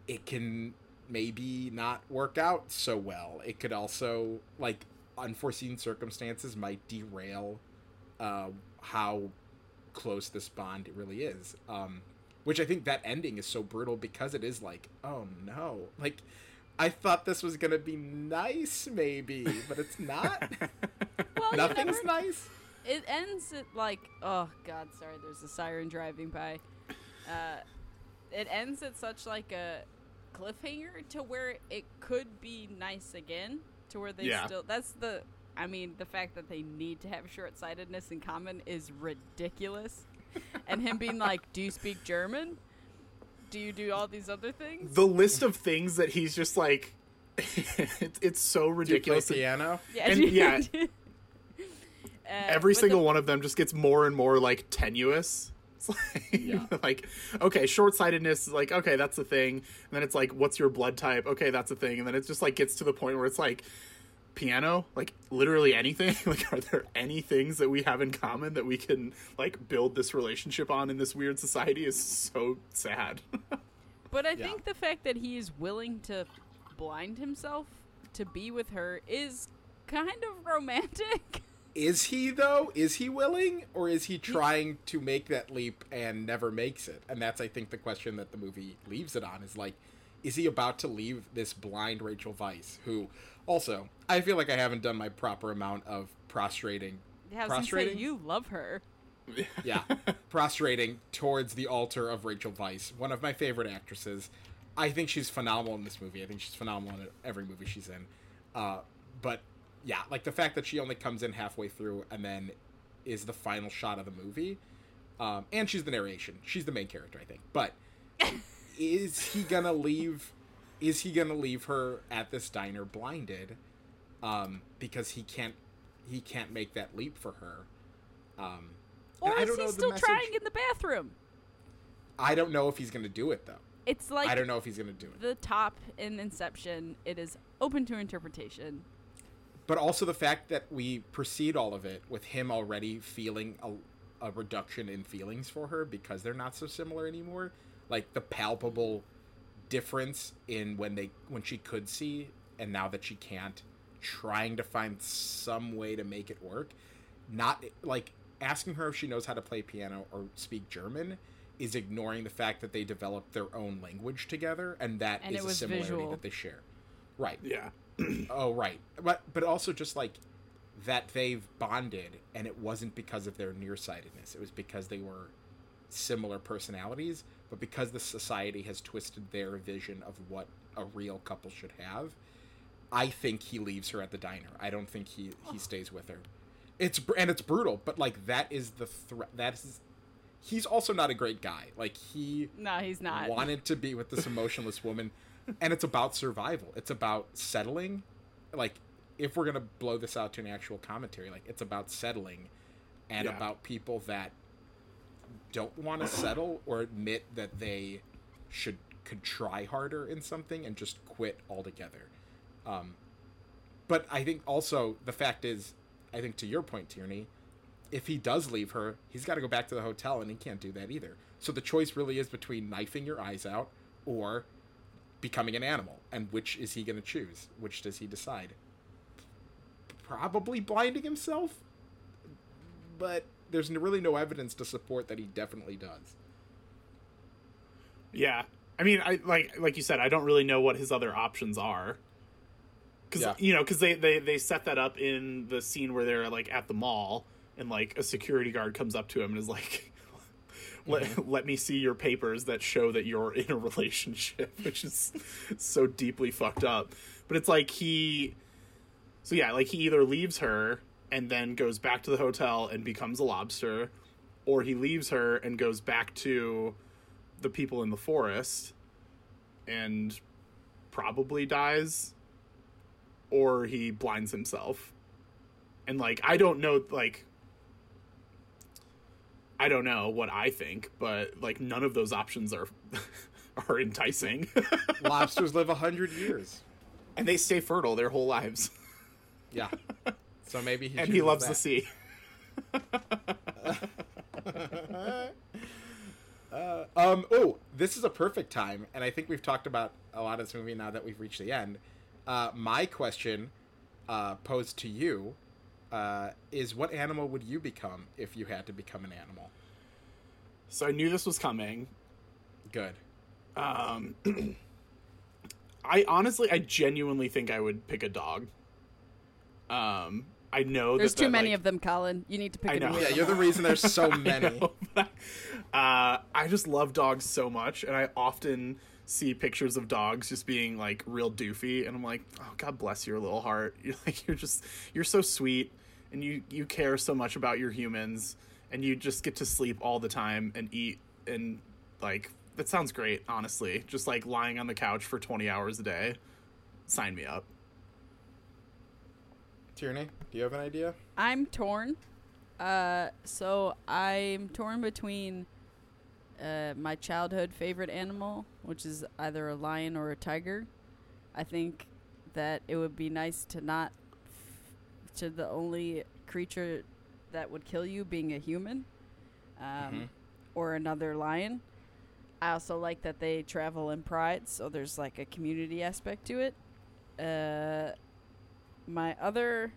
it can maybe not work out so well. It could also like unforeseen circumstances might derail uh, how close this bond really is. Um, which I think that ending is so brutal because it is like, oh no, like I thought this was gonna be nice, maybe, but it's not. *laughs* well, Nothing's never- nice. It ends at like, oh god, sorry, there's a siren driving by. Uh, it ends at such like a cliffhanger to where it could be nice again, to where they Yeah. still. That's the. I mean, the fact that they need to have short sightedness in common is ridiculous. and him being like, "Do you speak German? Do you do all these other things?" the list of things that he's just like *laughs* it's, it's so Do you play ridiculous piano? Yeah, and yeah. *laughs* Uh, every but the- single one of them just gets more and more like tenuous *laughs* it's like, Yeah. like okay short-sightedness is like okay that's the thing and then it's like what's your blood type okay that's a thing and then it just like gets to the point where it's like piano like literally anything *laughs* like are there any things that we have in common that we can like build this relationship on in this weird society is so sad *laughs* But I Yeah. think the fact that he is willing to blind himself to be with her is kind of romantic. *laughs* Is he though? Is he willing, or is he trying to make that leap and never makes it? And that's, I think, the question that the movie leaves it on: is like, is he about to leave this blind Rachel Weisz, who, also, I feel like I haven't done my proper amount of prostrating, Yeah, gonna say, prostrating, you love her. yeah, prostrating towards the altar of Rachel Weisz, one of my favorite actresses. I think she's phenomenal in this movie. I think she's phenomenal in every movie she's in. Uh, but yeah, like the fact that she only comes in halfway through and then is the final shot of the movie, um, and she's the narration. She's the main character, I think. But *laughs* is he gonna leave? Is he gonna leave her at this diner blinded? Um, because he can't he can't make that leap for her. Um, Or is he still message. trying in the bathroom? I don't know if he's gonna do it though. It's like I don't know if he's gonna do it. the top in Inception. It is open to interpretation. But also the fact that we precede all of it with him already feeling a, a reduction in feelings for her because they're not so similar anymore. Like the palpable difference in when they when she could see and now that she can't, trying to find some way to make it work. Not like asking her if she knows how to play piano or speak German is ignoring the fact that they developed their own language together and that is And it a similarity visual. that they share. Right. Yeah. *clears throat* Oh right, but but also just like that they've bonded, and it wasn't because of their nearsightedness. It was because they were similar personalities, but because the society has twisted their vision of what a real couple should have. I think he leaves her at the diner. I don't think he he stays with her. It's and it's brutal, but like that is the threat. That is. He's also not a great guy. Like he No, he's not. wanted to be with this *laughs* emotionless woman and it's about survival it's about settling like if we're gonna blow this out to an actual commentary like it's about settling and Yeah. about people that don't want to settle or admit that they should could try harder in something and just quit altogether. Um but i think also the fact is i think to your point tierney if he does leave her he's got to go back to the hotel and he can't do that either. So the choice really is between knifing your eyes out or becoming an animal and which is he going to choose? Which does he decide? Probably blinding himself but there's really no evidence to support that he definitely does Yeah. I mean, I like like you said, I don't really know what his other options are. Cuz Yeah. you know, cuz they, they they set that up in the scene where they're like at the mall and like a security guard comes up to him and is like *laughs* let, mm-hmm. let me see your papers that show that you're in a *laughs* relationship, *laughs* which is so deeply fucked up. But it's like he So yeah, like he either leaves her and then goes back to the hotel and becomes a lobster or he leaves her and goes back to the people in the forest and probably dies or he blinds himself. And like i don't know like i don't know what i think but like none of those options are *laughs* are enticing. *laughs* Lobsters live a hundred years. And they stay fertile their whole lives. Yeah *laughs* so maybe he and he loves that. the sea *laughs* Uh, um, oh, this is a perfect time, and I think we've talked about a lot of this movie now that we've reached the end. Uh, my question, uh, posed to you, uh, is what animal would you become if you had to become an animal? so i knew this was coming Good. Um, *clears throat* I honestly, I genuinely think I would pick a dog. Um, I know There's that too that, many like- of them, Colin. You need to pick I a know. new Yeah, one. you're the reason there's so *laughs* I many. know, but I- uh, I just love dogs so much, and I often see pictures of dogs just being like real doofy, and I'm like, oh, God bless your little heart. *laughs* You're like, you're just, you're so sweet, and you you care so much about your humans, and you just get to sleep all the time and eat, and like that sounds great, honestly. Just like lying on the couch for 20 hours a day, sign me up. Tierney, do you have an idea? I'm torn. Uh, so I'm torn between uh, my childhood favorite animal, which is either a lion or a tiger. I think that it would be nice to not f- to the only creature that would kill you being a human, um, Mhm. or another lion. I also like that they travel in pride, so there's like a community aspect to it. Uh, my other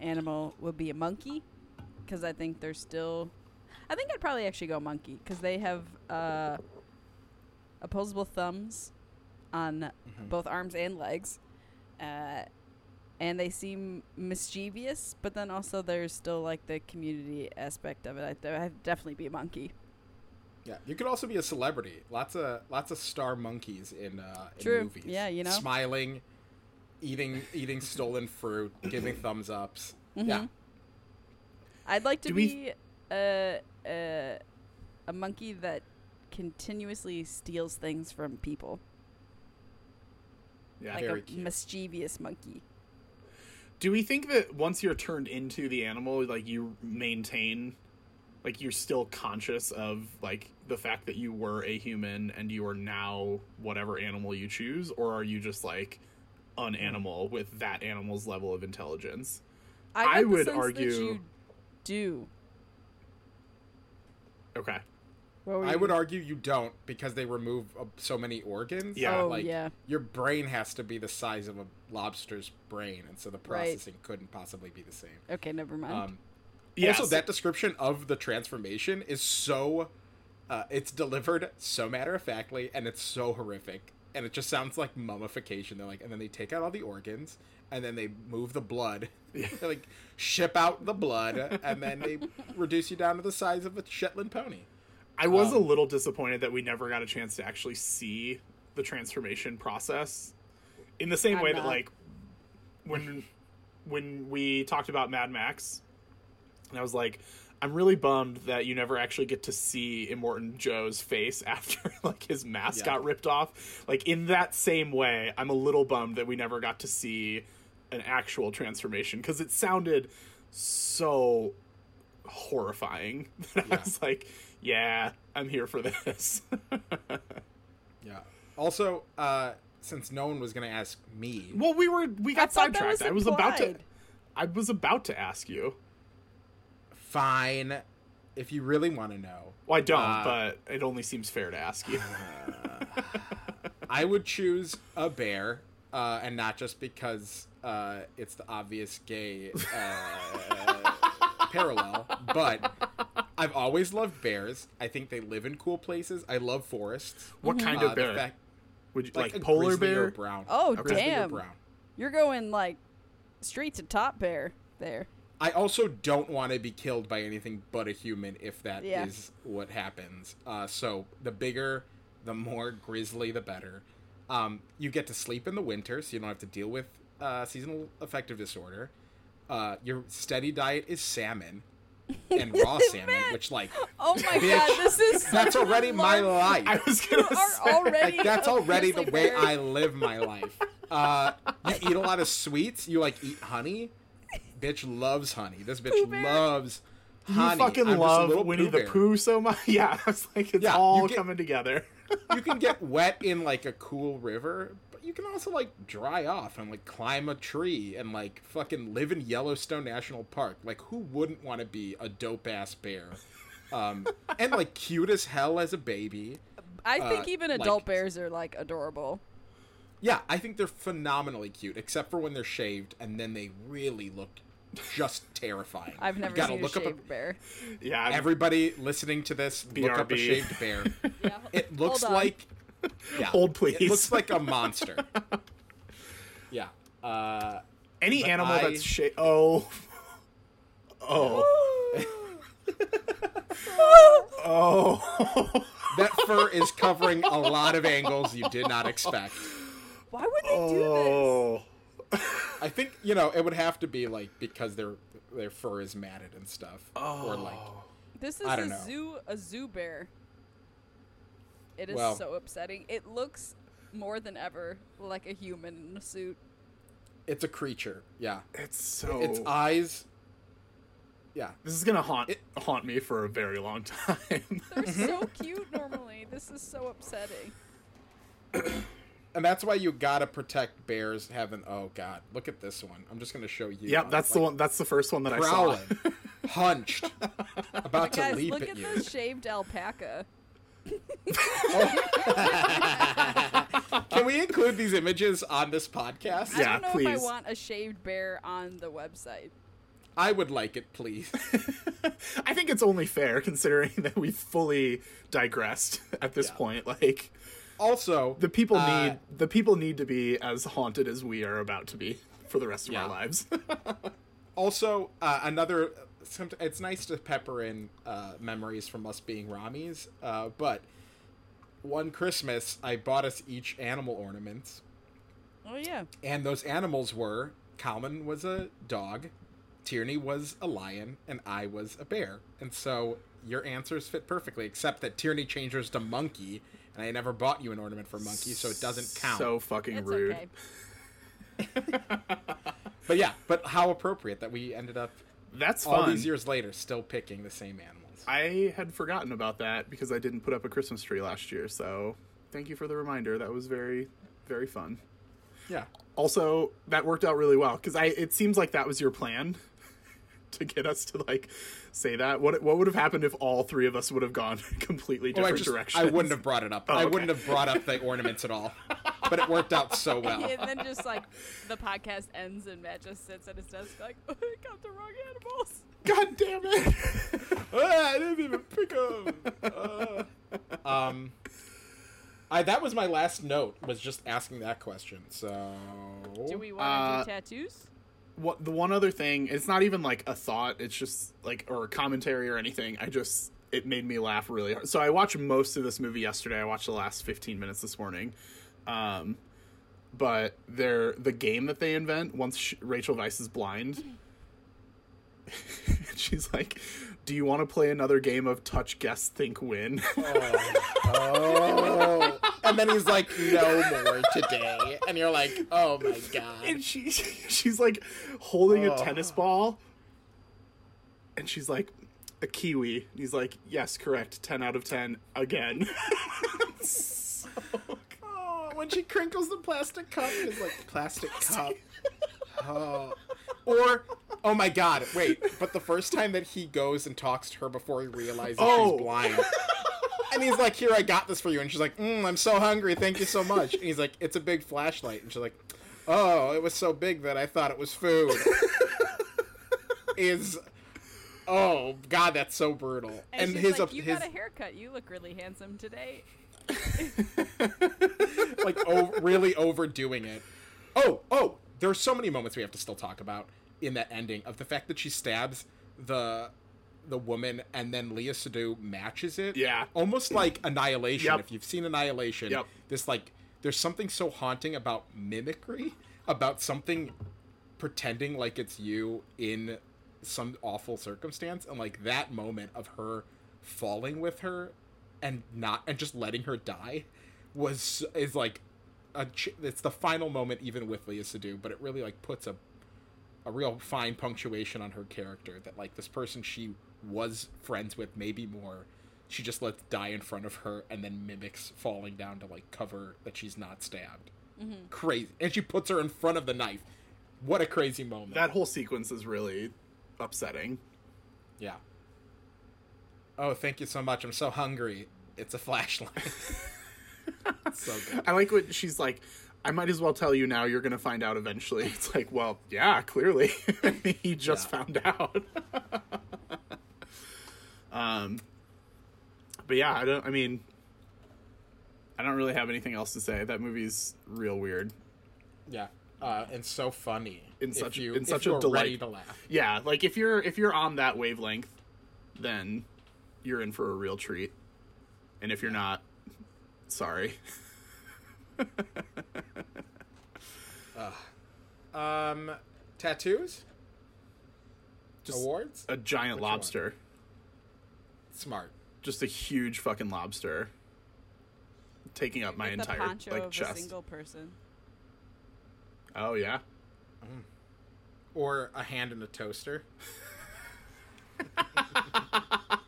animal would be a monkey because I think they're still. I think I'd probably actually go monkey because they have uh, opposable thumbs on Mhm. both arms and legs, uh, and they seem mischievous. But then also there's still like the community aspect of it. I'd, I'd definitely be a monkey. Yeah, you could also be a celebrity. Lots of lots of star monkeys in, uh, in True. movies. Yeah, you know. smiling, eating eating stolen fruit, giving *laughs* thumbs ups. Yeah, Mhm. I'd like to Do we- be a, a a monkey that continuously steals things from people, Yeah. like Very a cute. mischievous monkey. Do we think that once you're turned into the animal, like you maintain like you're still conscious of like the fact that you were a human and you are now whatever animal you choose or are you just like an animal with that animal's level of intelligence I, I get the would sense argue- that you do. okay What were I you- would argue you don't because they remove uh, so many organs. Yeah. Oh, like yeah. your brain has to be the size of a lobster's brain, and so the Right. processing couldn't possibly be the same. Okay, never mind. Um, yes Also, that description of the transformation is so. Uh, it's delivered so matter of factly, and it's so horrific, and it just sounds like mummification. They're like, and then they take out all the organs, and then they move the blood. *laughs* they like ship out the blood, and then they reduce you down to the size of a Shetland pony. I was a Um, little disappointed that we never got a chance to actually see the transformation process in the same I'm way that like when when we talked about Mad Max and I was like I'm really bummed that you never actually get to see Immortan Joe's face *laughs* after like his mask Yeah. got ripped off. Like in that same way, I'm a little bummed that we never got to see an actual transformation because it sounded so horrifying *laughs* that I was like, yeah, I'm here for this. *laughs* Yeah. Also, uh, since no one was gonna ask me, well, we were we got thought that sidetracked. I was about to. I was about to ask you. Fine. If you really want to know, Well, I don't, Uh, but it only seems fair to ask you. *laughs* I would choose a bear, uh, and not just because uh, it's the obvious gay uh, parallel, but I've always loved bears. I think they live in cool places. I love forests. what kind Uh, of the bear? fact- Would you like, like, a polar grizzly or bear? brown. Oh, A grizzly or damn. brown. You're going like straight to top bear there. I also don't want to be killed by anything but a human if that is Yeah. what happens. Uh, so the bigger, the more grizzly, the better. Um, you get to sleep in the winter, so you don't have to deal with uh, seasonal affective disorder. Uh, your steady diet is salmon and *laughs* raw salmon, Man. which like Oh my Bitch, god, this is *laughs* that's such a already my life. I was You gonna are say. already like that's already the way bear. I live my life. Uh, you eat a lot of sweets. You like eat honey. Bitch loves honey. This bitch Pooh Bear. loves You honey. fucking I'm a love little Winnie the Bear. Pooh so much. *laughs* Yeah, it's like, it's Yeah, all get- coming together. you can get *laughs* wet in like a cool river, but you can also like dry off and like climb a tree and like fucking live in Yellowstone National Park. Like who wouldn't want to be a dope ass bear? Um, *laughs* and like cute as hell as a baby. I think uh, even like- adult bears are like adorable. Yeah, I think they're phenomenally cute, except for when they're shaved, and then they really look just terrifying. I've never gotta seen a look up shaved bear. yeah, I'm- Everybody listening to this, look up a shaved bear. *laughs* Yeah, It looks hold on. like yeah, Hold, please. It looks like a monster. *laughs* yeah. Uh, any animal I- that's sha- *laughs* oh, oh, oh. that fur is covering a lot of angles you did not expect. Why would they do this? Oh. I think you know it would have to be like because their their fur is matted and stuff, or like oh. This is I a don't know. zoo a zoo bear. It is Well- so upsetting. It looks more than ever like a human in a suit. it's a creature. Yeah, It's so. its eyes. Yeah, this is gonna haunt It- haunt me for a very long *laughs* time. They're *laughs* so cute normally. This is so upsetting. *coughs* and that's why you gotta protect bears having. Oh God, look at this one. I'm just gonna show you. yep, that's the one. That's the first one that I saw. Prowling, *laughs* hunched, about to Guys, leap look at at you. this shaved alpaca. Can we include these images on this podcast? I Yeah, don't know if I want a shaved bear on the website. I would like it, please. *laughs* I think it's only fair considering that we fully digressed at this Yeah. point. Like Also, the people uh, need the people need to be as haunted as we are about to be for the rest of Yeah. our lives. *laughs* Also, uh, another it's nice to pepper in uh, memories from us being Ramis, uh, but one Christmas I bought us each animal ornaments, Oh yeah. and those animals were Colin was a dog, Tierney was a lion, and I was a bear. And so your answers fit perfectly, except that Tierney changed hers to monkey, and I never bought you an ornament for monkey, so it doesn't count. So fucking It's rude. okay. *laughs* but yeah, but how appropriate that we ended up That's all fun. these years later still picking the same animals. I had forgotten about that because I didn't put up a Christmas tree last year. So thank you for the reminder. That was very, very fun. Yeah. Also, that worked out really well because I. It seems like that was your plan to get us to like say that. What what would have happened if all three of us would have gone *laughs* completely Oh, I different just directions? I wouldn't have brought it up. I okay. wouldn't have brought up the ornaments at all. But it worked out so *laughs* well. and then just like the podcast ends and Matt just sits at his desk like, *laughs* I got the wrong animals. God damn it! Ah, I didn't even pick them. um, I that was my last note. Was just asking that question. So Do we want to Uh, do tattoos? What the one other thing? It's not even like a thought. It's just like or a commentary or anything. I just it made me laugh really hard. So I watched most of this movie yesterday. I watched the last fifteen minutes this morning. Um, but they're the game that they invent once sh Rachel Weisz is blind. *laughs* She's like, "Do you want to play another game of touch, guess, think, win?" Oh. And then he's like, no more today. And you're like, oh my god. and she *laughs* she's like holding a Oh. tennis ball and she's like a kiwi and he's like yes correct 10 out of 10 again So- *laughs* Oh, when she crinkles the plastic cup, it's like plastic *laughs* cup. Oh. Or, oh my god, wait, but the first time that he goes and talks to her before he realizes Oh. she's blind. And he's like, here, I got this for you. And she's like, mm, I'm so hungry, thank you so much. And he's like, it's a big flashlight. And she's like, oh, it was so big that I thought it was food. Is, oh, god, that's so brutal. And, she's his, like, you his, got a haircut. You look really handsome today. *laughs* like o- really overdoing it. Oh, oh, there are so many moments we have to still talk about in that ending of the fact that she stabs the the woman and then Léa Seydoux matches it. Yeah. Almost like Annihilation. Yep. If you've seen Annihilation, Yep. this like there's something so haunting about mimicry, about something pretending like it's you in some awful circumstance and like that moment of her falling with her and not and just letting her die was is like a ch- it's the final moment even with Léa Seydoux but it really like puts a a real fine punctuation on her character that like this person she was friends with maybe more she just lets die in front of her and then mimics falling down to like cover that she's not stabbed. Mm-hmm. Crazy. And she puts her in front of the knife. What a crazy moment. That whole sequence is really upsetting. Yeah. Oh thank you so much. I'm so hungry. It's a flashlight *laughs* *laughs* so *laughs* good. I like what she's like i might as well tell you now you're gonna find out eventually. *laughs* It's like well yeah clearly. He just Yeah. found out. Um but yeah i don't i mean i don't really have anything else to say. That movie's real weird. Yeah. Uh, and so funny. In such- you, in such a delight. ready to laugh. Yeah like if you're if you're on that wavelength then you're in for a real treat. And if you're not sorry *laughs* Um, tattoos, just awards, a giant Which one? lobster smart. just a huge fucking lobster taking up my With entire poncho like of a chest single person. oh yeah Or a hand in a toaster. *laughs*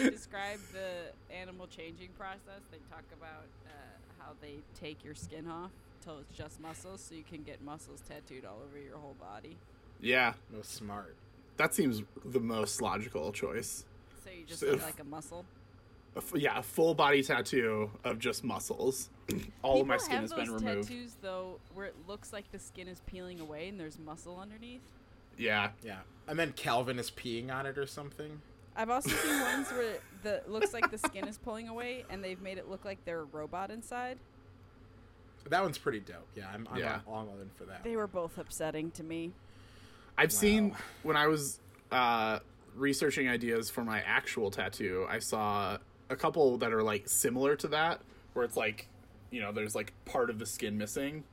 Or, or when they describe the animal changing process, they talk about uh, how they take your skin off till it's just muscles, so you can get muscles tattooed all over your whole body. yeah No smart. that seems the most logical choice So you just So look if- like a muscle. a f- yeah a full body tattoo of just muscles *clears throat* all of my skin have has been those removed tattoos though, where it looks like the skin is peeling away and there's muscle underneath. yeah Yeah. And then Calvin is peeing on it or something. I've also seen ones where the looks like the skin is pulling away and they've made it look like they're a robot inside. That one's pretty dope. Yeah, I'm, I'm Yeah. all all in for that. They were both upsetting to me. I've seen when I was uh, researching ideas for my actual tattoo, I saw a couple that are like similar to that, where it's like, you know, there's like part of the skin missing,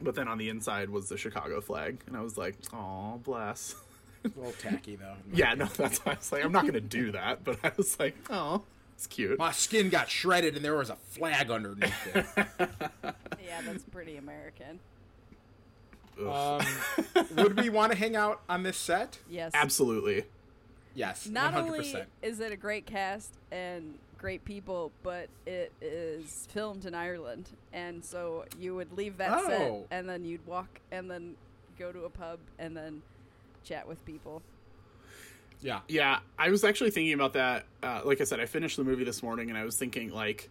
but then on the inside was the Chicago flag, and I was like, oh, bless. *laughs* a little tacky though. yeah, no, that's why I was like, I'm not gonna do that, but I was like, oh, it's cute. My skin got shredded and there was a flag underneath it. *laughs* Yeah, that's pretty American. Um, *laughs* would we want to hang out on this set? Yes. Absolutely. Yes, Not 100%. only is it a great cast and great people, but it is filmed in Ireland, and so you would leave that set Oh. and then you'd walk and then go to a pub and then chat with people. yeah, Yeah, I was actually thinking about that. Uh, like I said, I finished the movie this morning, and I was thinking like,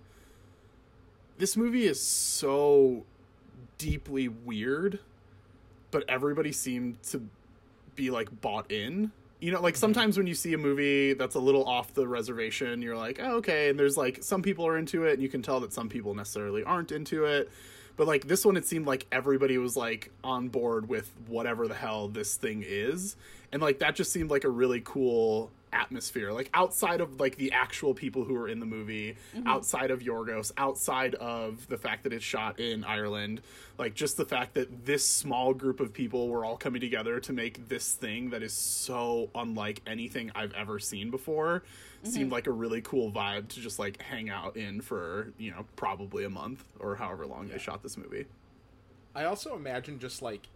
this movie is so deeply weird, but everybody seemed to be like bought in. You know, like sometimes when you see a movie that's a little off the reservation, you're like, oh, okay. And there's like some people are into it, and you can tell that some people necessarily aren't into it. But like this one, it seemed like everybody was like on board with whatever the hell this thing is. And like that just seemed like a really cool atmosphere. Like outside of like the actual people who are in the movie, outside of Yorgos, outside of the fact that it's shot in Ireland, like just the fact that this small group of people were all coming together to make this thing that is so unlike anything I've ever seen before seemed like a really cool vibe to just like hang out in for, you know, probably a month or however long they shot this movie. I also imagine just like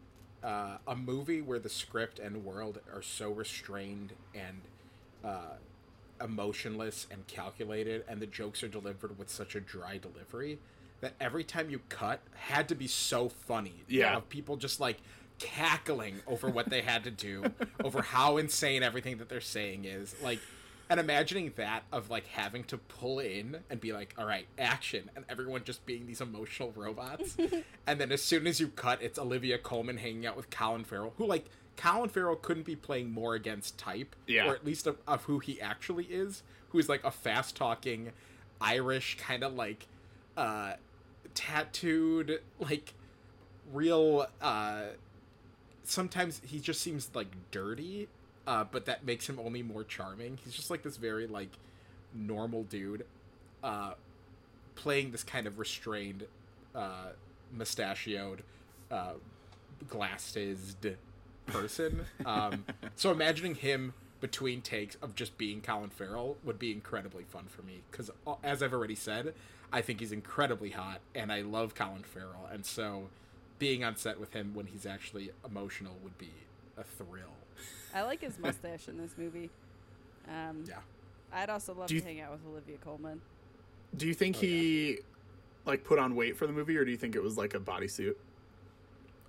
uh, a movie where the script and world are so restrained and uh, emotionless and calculated, and the jokes are delivered with such a dry delivery that every time you cut had to be so funny. Yeah. of people just like cackling over what they had to do, *laughs* over how insane everything that they're saying is. Like, and imagining that of like having to pull in and be like, all right, action, and everyone just being these emotional robots. *laughs* and then as soon as you cut, it's Olivia Colman hanging out with Colin Farrell, who like Colin Farrell couldn't be playing more against type, Yeah. or at least of, of who he actually is, who's like a fast talking, Irish kind of like, uh, tattooed like real uh sometimes he just seems like dirty uh but that makes him only more charming he's just like this very like normal dude uh playing this kind of restrained uh mustachioed uh glasses person um *laughs* so imagining him between takes of just being Colin Farrell would be incredibly fun for me because as I've already said I think he's incredibly hot and I love Colin Farrell and so being on set with him when he's actually emotional would be a thrill I like his mustache in this movie. Um, yeah I'd also love Do you to hang out with Olivia Colman. Do you think Oh, he like put on weight for the movie or do you think it was like a bodysuit?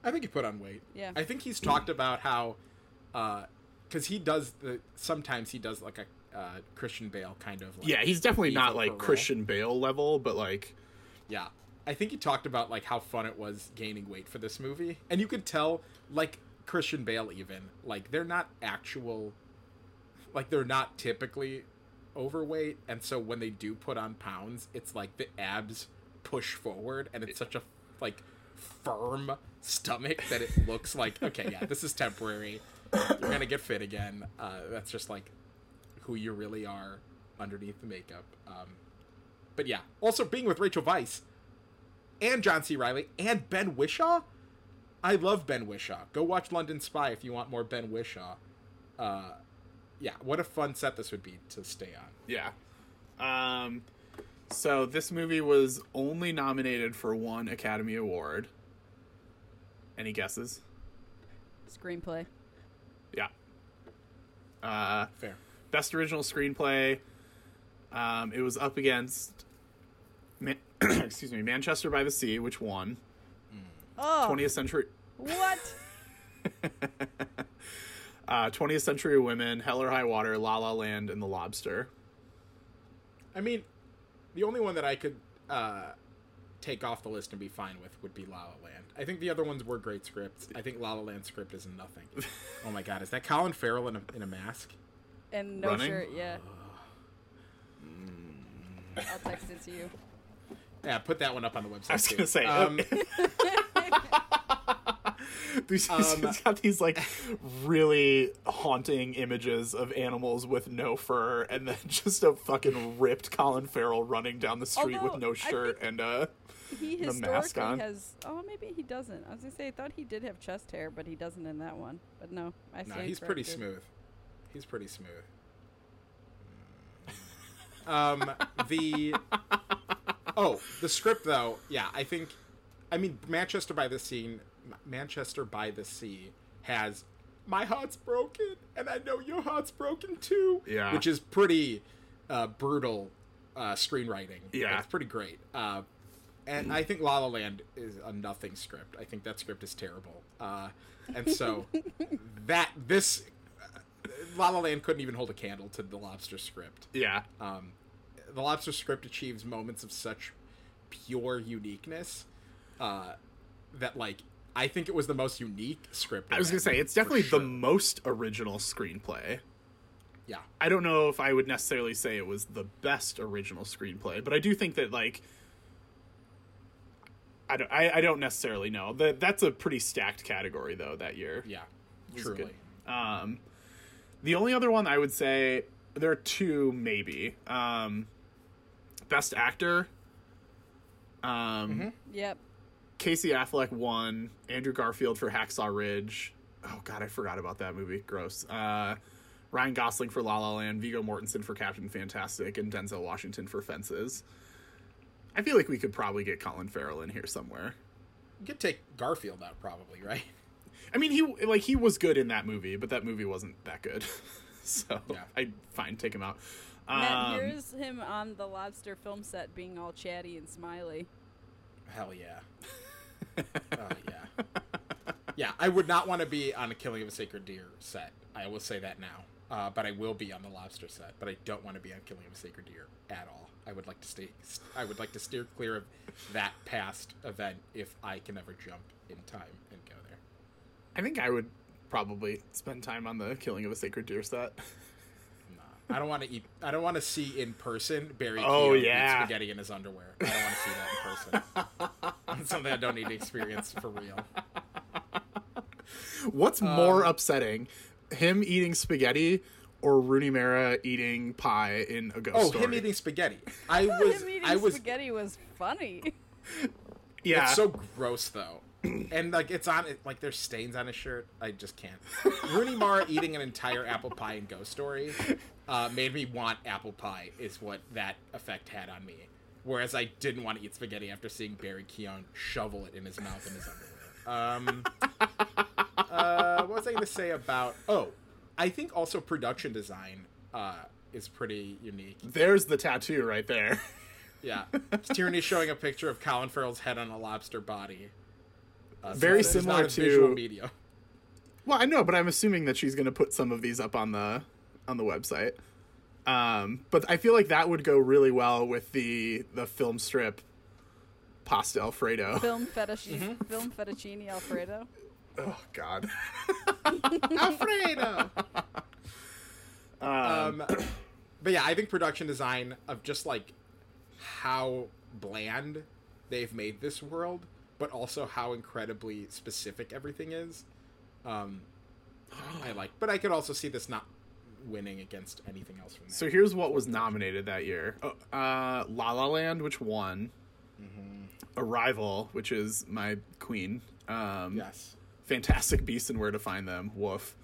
I think he put on weight Yeah. I think he's talked about how because he does the sometimes he does like a uh, Christian Bale kind of like, Yeah, he's definitely not like role. Christian Bale level, but like Yeah. I think he talked about like how fun it was gaining weight for this movie. And you could tell like Christian Bale even, like they're not actual like they're not typically overweight and so when they do put on pounds, it's like the abs push forward and it's such a like firm stomach that it looks like okay, yeah, this is temporary. You're to get fit again. Uh that's just like who you really are underneath the makeup. Um but yeah, also being with Rachel Weisz and John C. Reilly and Ben Whishaw. I love Ben Whishaw. Go watch London Spy if you want more Ben Whishaw. Uh, yeah, what a fun set this would be to stay on. yeah. Um so this movie was only nominated for one Academy Award. Any guesses? Screenplay. Yeah. Uh Fair. best original screenplay. Um, it was up against, Ma- *clears throat* excuse me, Manchester by the Sea, which won. Oh, 20th Century, what? *laughs* uh, 20th Century Women, Hell or High Water, La La Land, and The Lobster. I mean, the only one that I could uh, take off the list and be fine with would be La La Land. I think the other ones were great scripts. I think La La Land script is nothing. *laughs* oh my god, is that Colin Farrell in a, in a mask? And no Running? shirt, yeah. I'll text it to you. Yeah, put that one up on the website. I was gonna say, Um, *laughs* *laughs* These, Um, it's got these like really haunting images of animals with no fur, and then *laughs* just a fucking ripped Colin Farrell running down the street with no shirt and uh, He The mask on. has. Oh, maybe he doesn't. I was gonna say I thought he did have chest hair, but he doesn't in that one. But no, I No, stand he's pretty corrected. smooth. He's pretty smooth. Um, the *laughs* oh, the script though, yeah, I think, I mean, Manchester by the Sea, Manchester by the Sea has my heart's broken, and I know your heart's broken too. Yeah. which is pretty uh, brutal uh, screenwriting. Yeah. it's pretty great. Uh, and I think La La Land is a nothing script. I think that script is terrible. Uh, and so *laughs* that this uh, La La Land couldn't even hold a candle to the Lobster script. Yeah. Um, the Lobster script achieves moments of such pure uniqueness uh, that, like, I think it was the most unique script. I was gonna say it's definitely sure. the most original screenplay. yeah. I don't know if I would necessarily say it was the best original screenplay, but I do think that like I don't I, I don't necessarily know. That that's a pretty stacked category though that year. Yeah, Which truly. Um the only other one I would say there are two maybe. Um best actor um Yep. Casey Affleck won. Andrew Garfield for Hacksaw Ridge. Oh god, I forgot about that movie. Gross. Uh, Ryan Gosling for La La Land, Viggo Mortensen for Captain Fantastic, and Denzel Washington for Fences. I feel like we could probably get Colin Farrell in here somewhere. You could take Garfield out, probably, right? I mean, he like he was good in that movie, but that movie wasn't that good. *laughs* so Yeah. I fine take him out. Matt, Um, here's him on the Lobster film set being all chatty and smiley. Hell yeah. *laughs* oh yeah. Yeah, I would not want to be on a Killing of a Sacred Deer set. I will say that now. Uh, but I will be on the Lobster set. But I don't want to be on Killing of a Sacred Deer at all. I would like to stay. I would like to steer clear of that past event if I can ever jump in time and go there. I think I would probably spend time on the Killing of a Sacred Deer set. *laughs* Nah, I don't want to eat. I don't want to see in person Barry Oh, Keoghan eat spaghetti in his underwear. I don't want to see that in person. It's something I don't need to experience for real. What's um, more upsetting, him eating spaghetti or Rooney Mara eating pie in a ghost Oh, story? him eating spaghetti. *laughs* I was. him eating I was. spaghetti was funny. yeah, It's so gross though. And like it's on it like there's stains on his shirt. I just can't. Rooney Mara eating an entire apple pie in Ghost Story uh, made me want apple pie. Is what that effect had on me. Whereas I didn't want to eat spaghetti after seeing Barry Keoghan shovel it in his mouth in his underwear. Um, uh, what was I going to say about? Oh, I think also production design uh, is pretty unique. there's the tattoo right there. Yeah, Tierney showing a picture of Colin Farrell's head on a lobster body. Uh, Very this is similar not a visual to- media. well, I know, but I'm assuming that she's going to put some of these up on the on the website. Um, but I feel like that would go really well with the the film strip pasta alfredo. film fettuccine, Mm-hmm. film fettuccine alfredo. Oh God. *laughs* Alfredo. Um, um, *coughs* but yeah, I think production design of just like how bland they've made this world, but also how incredibly specific everything is. Um, I like, but I could also see this not winning against anything else from that. so here's what was nominated that year: Oh, uh, La La Land, which won. Arrival, which is my queen. Um, yes, Fantastic Beasts and Where to Find Them. Woof.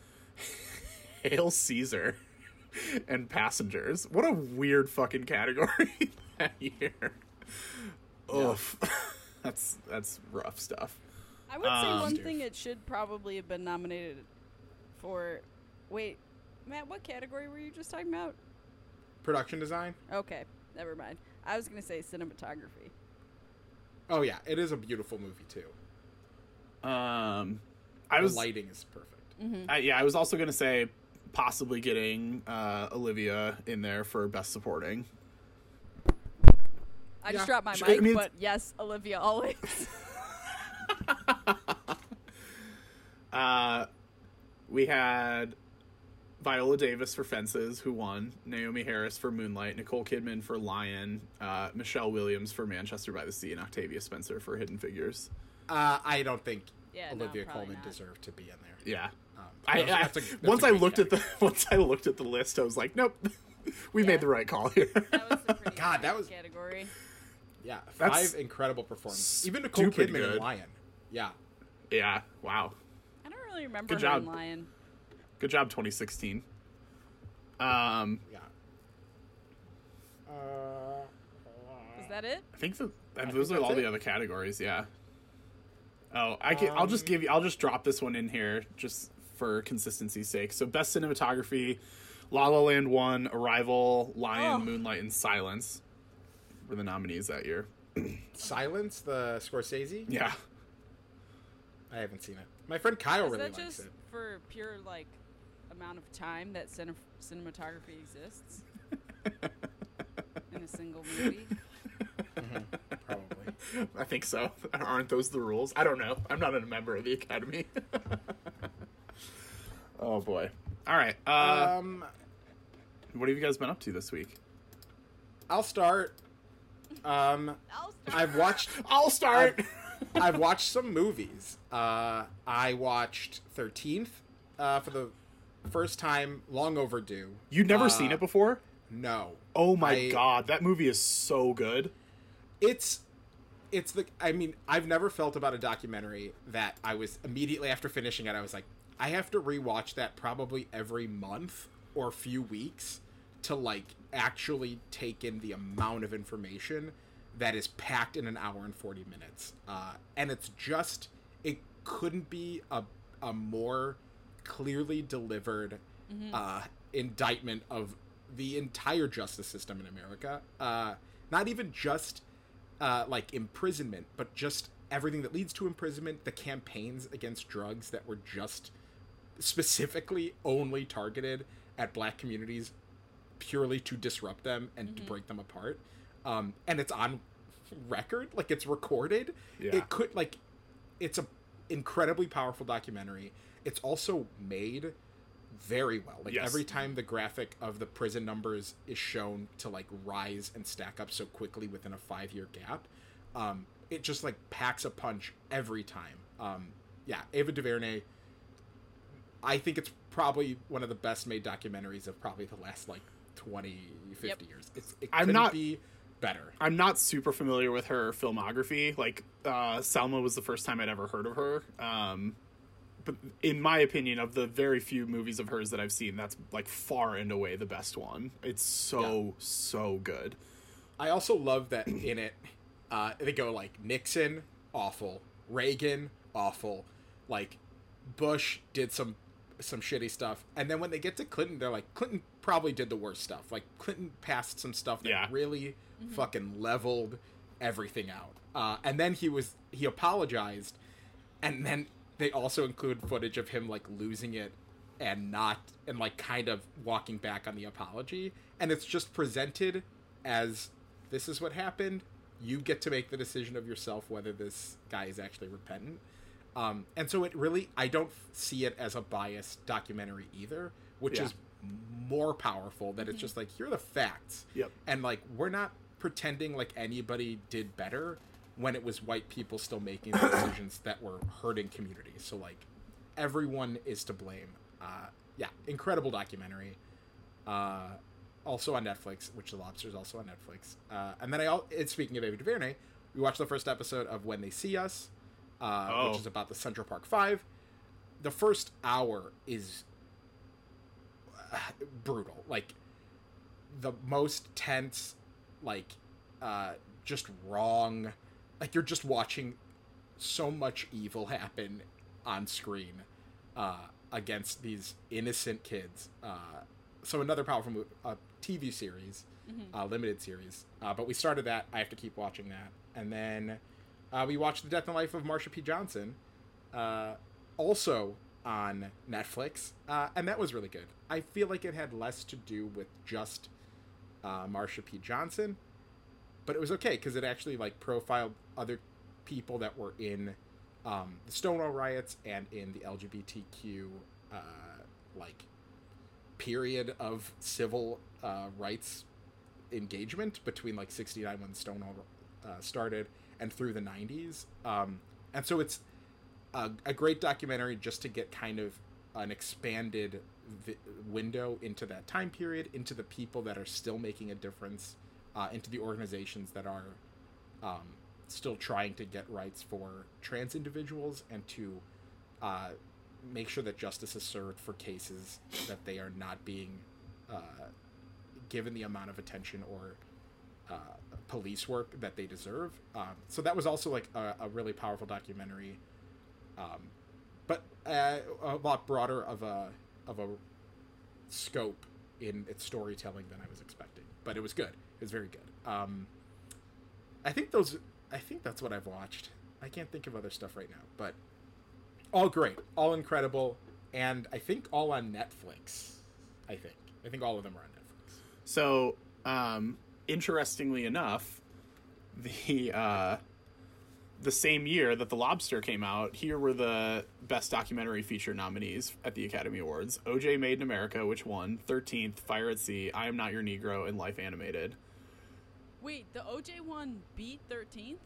*laughs* Hail Caesar *laughs* and Passengers. What a weird fucking category *laughs* that year. Oof. That's that's rough stuff. I would say Um, one thing it should probably have been nominated for. Wait, Matt, what category were you just talking about? production design. Okay, never mind. I was gonna say cinematography. Oh yeah, it is a beautiful movie too. Um, I The was lighting is perfect. I, yeah, I was also gonna say possibly getting uh, Olivia in there for best supporting. I Yeah. just dropped my mic, I mean- but yes, Olivia always. *laughs* Uh, we had Viola Davis for Fences, who won. Naomie Harris for Moonlight. Nicole Kidman for Lion. Uh, Michelle Williams for Manchester by the Sea, and Octavia Spencer for Hidden Figures. Uh, I don't think Yeah, Olivia probably Colman not. deserved to be in there. Yeah. Um, I, that's- I- that's a- that's once a I great looked at the *laughs* once I looked at the list, I was like, nope, *laughs* we Yeah. made the right call here. that was a pretty God, that was- category. Yeah, That's five incredible performances. Even Nicole Kidman good. and Lion. Yeah, yeah. Wow. I don't really remember Good her job. in Lion. Good job, 2016. Um, yeah. Uh, Is that it? I think that I those think are all that's the other categories. Yeah. Oh, I can. I'll just Um, give you. I'll just drop this one in here just for consistency's sake. So best cinematography, La La Land won, Arrival, Lion, Oh. Moonlight, and Silence were the nominees that year. Silence, the Scorsese. Yeah. I haven't seen it. My friend Kyle Is really that likes just it. for pure like amount of time that cine- cinematography exists *laughs* in a single movie? Probably. I think so. Aren't those the rules? I don't know. I'm not a member of the Academy. *laughs* oh boy. All right. Uh, um, what have you guys been up to this week? I'll start. Um, I'll I've watched. I'll start. *laughs* I've watched some movies. Uh, I watched Thirteenth uh, for the first time, long overdue. You'd never Uh, seen it before? No. Oh my I- god, that movie is so good. it's it's the i mean i've never felt about a documentary that i was immediately after finishing it i was like i have to rewatch that probably every month or few weeks to like actually take in the amount of information that is packed in an hour and 40 minutes uh, and it's just it couldn't be a, a more clearly delivered uh, indictment of the entire justice system in America. Uh, not even just uh, like imprisonment, but just everything that leads to imprisonment, the campaigns against drugs that were just specifically only targeted at black communities purely to disrupt them and to break them apart. Um, and it's on record, like it's recorded. Yeah. It could like it's a incredibly powerful documentary. It's also made very well. Like Yes. every time the graphic of the prison numbers is shown to like rise and stack up so quickly within a five year gap, um, it just like packs a punch every time. Um, yeah, Ava DuVernay. I think it's probably one of the best made documentaries of probably the last like 20, 50 Yep. years. It's, it I'm couldn't be better. I'm not super familiar with her filmography. Like uh, Selma was the first time I'd ever heard of her. Um, but in my opinion, of the very few movies of hers that I've seen, that's like far and away the best one. It's so so good. I also love that in it, uh, they go like Nixon, awful, Reagan, awful, like Bush did some some shitty stuff, and then when they get to Clinton, they're like Clinton probably did the worst stuff. Like Clinton passed some stuff that Yeah. really fucking leveled everything out, uh, and then he was he apologized, and then they also include footage of him like losing it and not and like kind of walking back on the apology. And it's just presented as this is what happened. You get to make the decision of yourself whether this guy is actually repentant um, and so it really i don't see it as a biased documentary either which Yeah. is more powerful that it's just like here are the facts. Yep. and like we're not pretending like anybody did better when it was white people still making the *coughs* decisions that were hurting communities. So like everyone is to blame. Uh yeah incredible documentary. Uh also on netflix which the lobster is also on netflix. Uh and then i al- and speaking of ava DuVernay, we watched the first episode of when they see us uh Oh. which is about the central park five. The first hour is uh, brutal. Like the most tense like uh just wrong. Like you're just watching so much evil happen on screen uh against these innocent kids. Uh so another powerful mo- uh, tv series uh, limited series. Uh, but we started that. I have to keep watching that. And then uh, we watched the death and life of marsha p johnson uh, also on Netflix, uh, and that was really good. I feel like it had less to do with just uh, Marsha P. Johnson, but it was okay because it actually like profiled other people that were in um, the Stonewall riots and in the LGBTQ uh, like period of civil uh, rights engagement between like 69 when Stonewall uh, started and through the 90s. Um, and so it's a, a great documentary just to get kind of an expanded vi- window into that time period, into the people that are still making a difference, uh, into the organizations that are um, still trying to get rights for trans individuals, and to uh, make sure that justice is served for cases that they are not being uh, given the amount of attention or uh, police work that they deserve. Um, so that was also like a, a really powerful documentary. Um, but uh, a lot broader of a of a scope in its storytelling than I was expecting. But it was good. It was very good. Um, I think those. I think that's what I've watched. I can't think of other stuff right now, but all great, all incredible, and I think all on Netflix. I think. I think all of them are on Netflix. So, um, interestingly enough, the uh, the same year that The Lobster came out, here were the best documentary feature nominees at the Academy Awards: OJ Made in America, which won; Thirteenth, Fire at Sea, I Am Not Your Negro, and Life Animated. Wait, the OJ one beat 13th?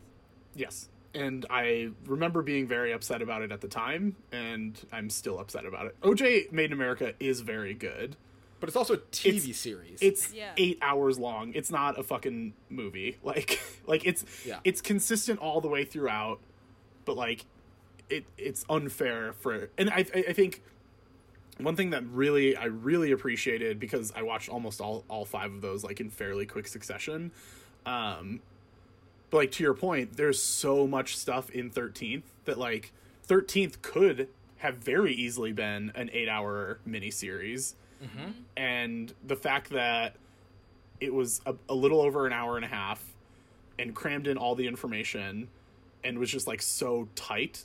Yes. And I remember being very upset about it at the time, and I'm still upset about it. OJ Made in America is very good. But it's also a TV It's- series. It's Yeah. eight hours long. It's not a fucking movie. *laughs* Like, like it's Yeah. it's consistent all the way throughout, but like, it it's unfair for. And I I I think one thing that really I really appreciated because I watched almost all all five of those like in fairly quick succession. Um, but like to your point, there's so much stuff in Thirteenth that like Thirteenth could have very easily been an eight hour miniseries and the fact that it was a, a little over an hour and a half and crammed in all the information and was just like so tight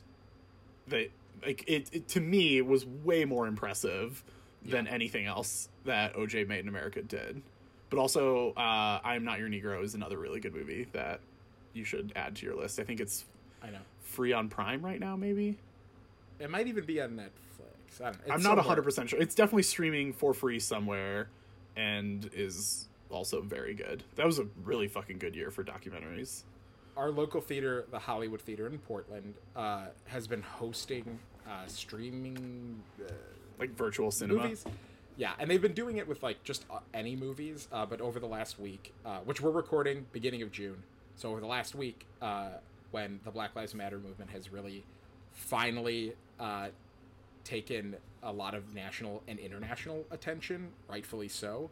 that like it, it to me was way more impressive than anything else that OJ Made in America did. But also, uh, I'm Not Your Negro is another really good movie that you should add to your list. I think it's I know. free on Prime right now, maybe. It might even be on Netflix. I don't know. It's I'm not somewhere. 100% sure. It's definitely streaming for free somewhere and is also very good. That was a really fucking good year for documentaries. Our local theater, the Hollywood Theater in Portland, uh, has been hosting uh, streaming uh, Like virtual cinema. movies. Yeah, and they've been doing it with like just uh, any movies. Uh, but over the last week, uh, which we're recording beginning of June, so over the last week, uh, when the Black Lives Matter movement has really finally uh, taken a lot of national and international attention, rightfully so,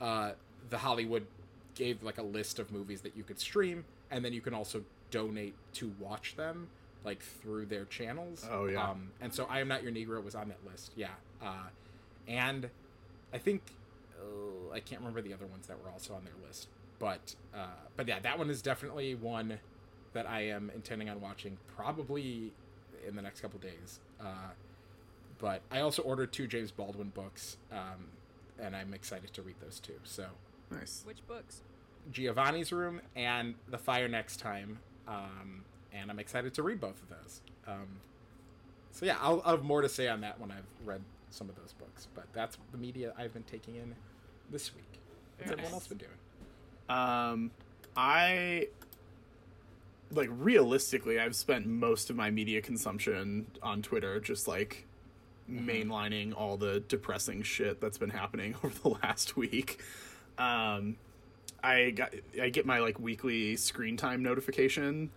uh, the Hollywood gave like a list of movies that you could stream, and then you can also donate to watch them like through their channels. Oh, yeah. Um, and so I am not your Negro was on that list. Yeah. Uh, and I think uh, I can't remember the other ones that were also on their list, but uh, but yeah, that one is definitely one that I am intending on watching probably in the next couple days. Uh, but I also ordered two James Baldwin books, um, and I'm excited to read those too. So Nice. Which books? Giovanni's Room and The Fire Next Time, um, and I'm excited to read both of those. Um, so yeah, I'll, I'll have more to say on that when I've read some of those books. But that's the media I've been taking in this week. What's Very everyone else been doing? Um, I like realistically, I've spent most of my media consumption on Twitter, just like mainlining all the depressing shit that's been happening *laughs* over the last week. Um, I got I get my like weekly screen time notification.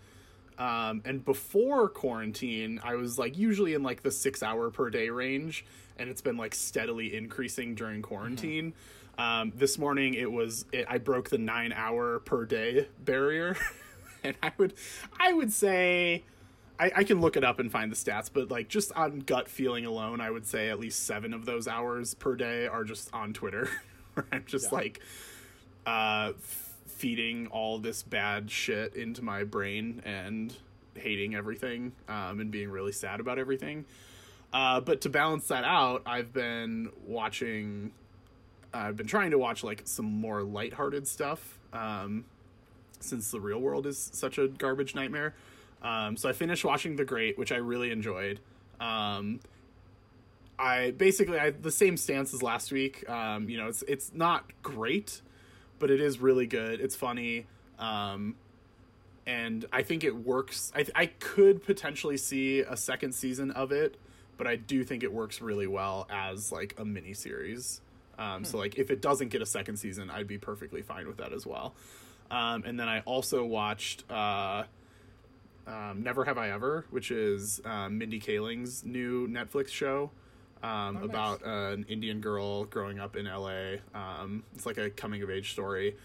Um, and before quarantine, I was like usually in like the six hour per day range, and it's been like steadily increasing during quarantine. Um, this morning, it was it, I broke the nine hour per day barrier, *laughs* and I would I would say I, I can look it up and find the stats, but like just on gut feeling alone, I would say at least seven of those hours per day are just on Twitter, *laughs* where I'm just Yeah. like uh, f- feeding all this bad shit into my brain and hating everything um, and being really sad about everything. Uh, but to balance that out, I've been watching. I've been trying to watch like some more lighthearted stuff um, since the real world is such a garbage nightmare. Um, so I finished watching The Great, which I really enjoyed. Um, I basically I the same stance as last week. Um, you know, it's it's not great, but it is really good. It's funny, um, and I think it works. I I could potentially see a second season of it, but I do think it works really well as like a mini series. Um, So like if it doesn't get a second season, I'd be perfectly fine with that as well. Um, and then I also watched uh, um, Never Have I Ever, which is um, Mindy Kaling's new Netflix show um, nice. about uh, an Indian girl growing up in LA. Um, it's like a coming of age story.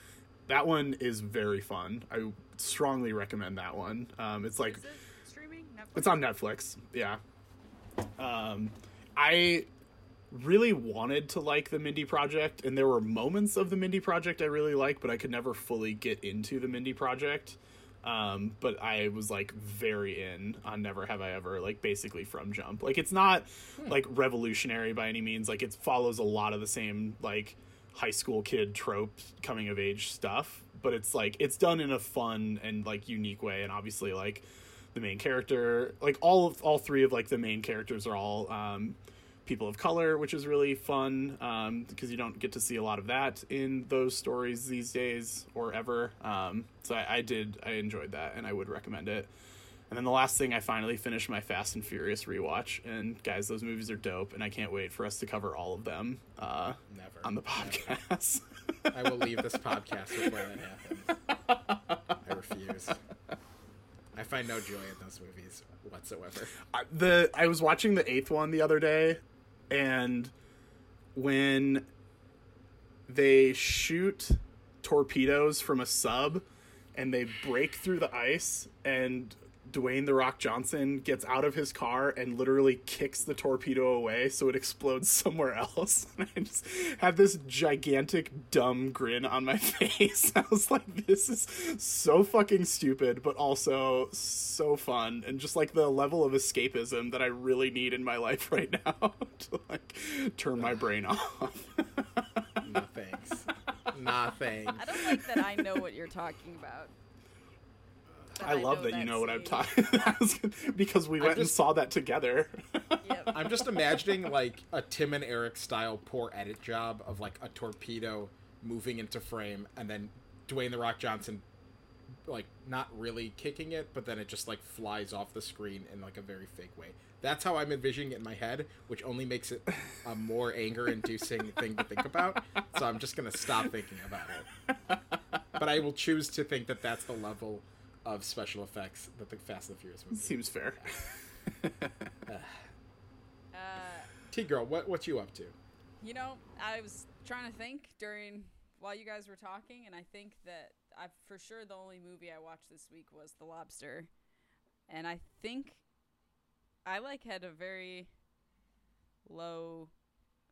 That one is very fun. I strongly recommend that one. Um, it's like it streaming? Netflix? it's on Netflix. Yeah. Um, I really wanted to like the Mindy Project, and there were moments of the Mindy Project I really liked, but I could never fully get into the Mindy Project. Um, but I was like very in on Never Have I Ever, like basically from Jump. Like it's not like revolutionary by any means. Like it follows a lot of the same like high school kid trope coming of age stuff, but it's like it's done in a fun and like unique way. And obviously, like the main character, like all of all three of like the main characters are all um, people of color, which is really fun um, because you don't get to see a lot of that in those stories these days or ever. Um, so I, I did, I enjoyed that, and I would recommend it. And then the last thing, I finally finished my Fast and Furious rewatch, and guys, those movies are dope, and I can't wait for us to cover all of them uh, Never. on the podcast. I will leave this podcast before that happens. I refuse. I find no joy in those movies whatsoever. I- the I was watching the eighth one the other day, and when they shoot torpedoes from a sub and they break through the ice and Dwayne the Rock Johnson gets out of his car and literally kicks the torpedo away so it explodes *laughs* somewhere else. *laughs* And I just had this gigantic dumb grin on my *laughs* face. I was like, this is so fucking stupid, but also so fun and just like the level of escapism that I really need in my life right now to like turn my brain *sighs* off. No thanks. Nah thanks. I don't like that I know what you're talking about. I love know that you know what I'm scene. talking *laughs* because we went and saw that together. Yep. *laughs* I'm just imagining like a Tim and Eric style poor edit job of like a torpedo moving into frame and then Dwayne the Rock Johnson like not really kicking it, but then it just like flies off the screen in like a very fake way. That's how I'm envisioning it in my head, which only makes it a more anger inducing *laughs* thing to think about. So I'm just gonna stop thinking about it. But I will choose to think that that's the level of special effects that the Fast and the Furious movie. Seems fair. *laughs* Uh, T girl, what what you up to? you know, I was trying to think during while you guys were talking, and I think that I for sure the only movie I watched this week was The Lobster, and I think I like had a very low,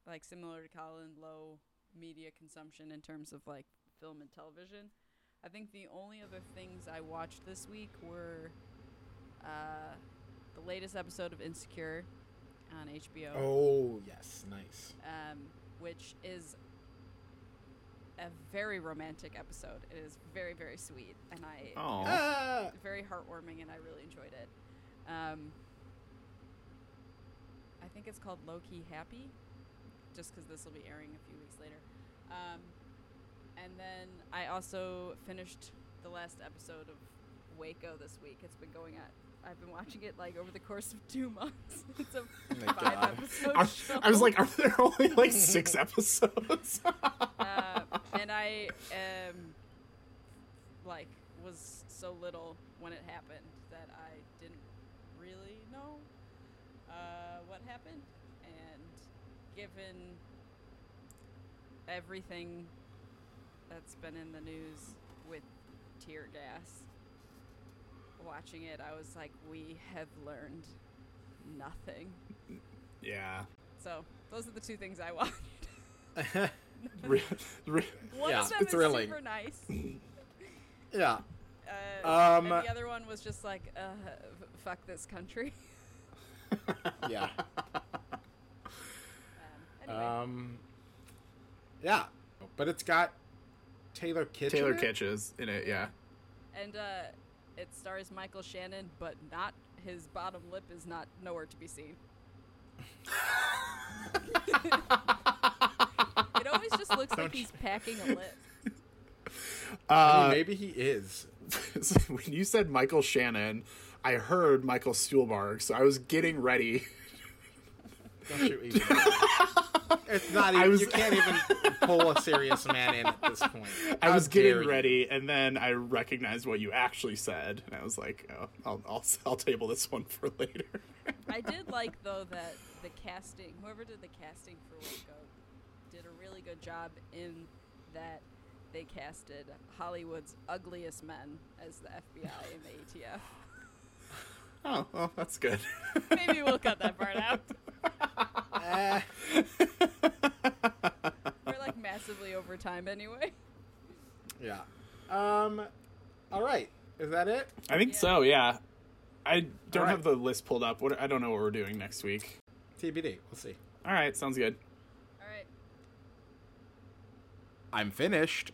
like similar to Colin, low media consumption in terms of like film and television. I think the only other things I watched this week were uh, the latest episode of Insecure on HBO Oh yes, nice. um, which is a very romantic episode. It is very, very sweet, and I Oh, Ah! very heartwarming, and I really enjoyed it. Um, I think it's called Low Key Happy, just because this will be airing a few weeks later. Um, and then I also finished the last episode of Waco this week. It's been going at I've been watching it like over the course of two *laughs* months. it's a my five God. episode I, show. I was like, are there only like six *laughs* episodes? *laughs* uh, and I um like was so little when it happened that I didn't really know uh, what happened, and given everything that's been in the news with tear gas, watching it, I was like, we have learned nothing. yeah. So those are the two things I *laughs* watched. *laughs* Re- re- One Yeah, of them is super nice. *laughs* yeah. Uh, Um, the other one was just like, uh, fuck this country. Yeah. Um, anyway, Um. Yeah, but it's got Taylor Kitsch. Taylor in it? Kitsch is in it, yeah. and uh, it stars Michael Shannon, but not his bottom lip is not nowhere to be seen. *laughs* it always just looks like Don't he's packing a lip. I Uh, mean, maybe he is. *laughs* when you said Michael Shannon, I heard Michael Stuhlbarg, so I was getting ready. Don't you *laughs* even. it's not even. Was- You can't even pull a serious man in at this point. *laughs* I was getting you. ready, and then I recognized what you actually said, and I was like, "Oh, I'll, I'll, I'll table this one for later." I did like though that the casting, whoever did the casting for Waco, did a really good job in that they casted Hollywood's ugliest men as the FBI and the ATF. Oh, well, that's good. Maybe we'll cut that part out. *laughs* We're like massively over time anyway. yeah. Um. All right. Is that it? I think Yeah. so. Yeah. I don't All right. have the list pulled up. What I don't know what we're doing next week. TBD. We'll see. All right, sounds good. All right. I'm finished.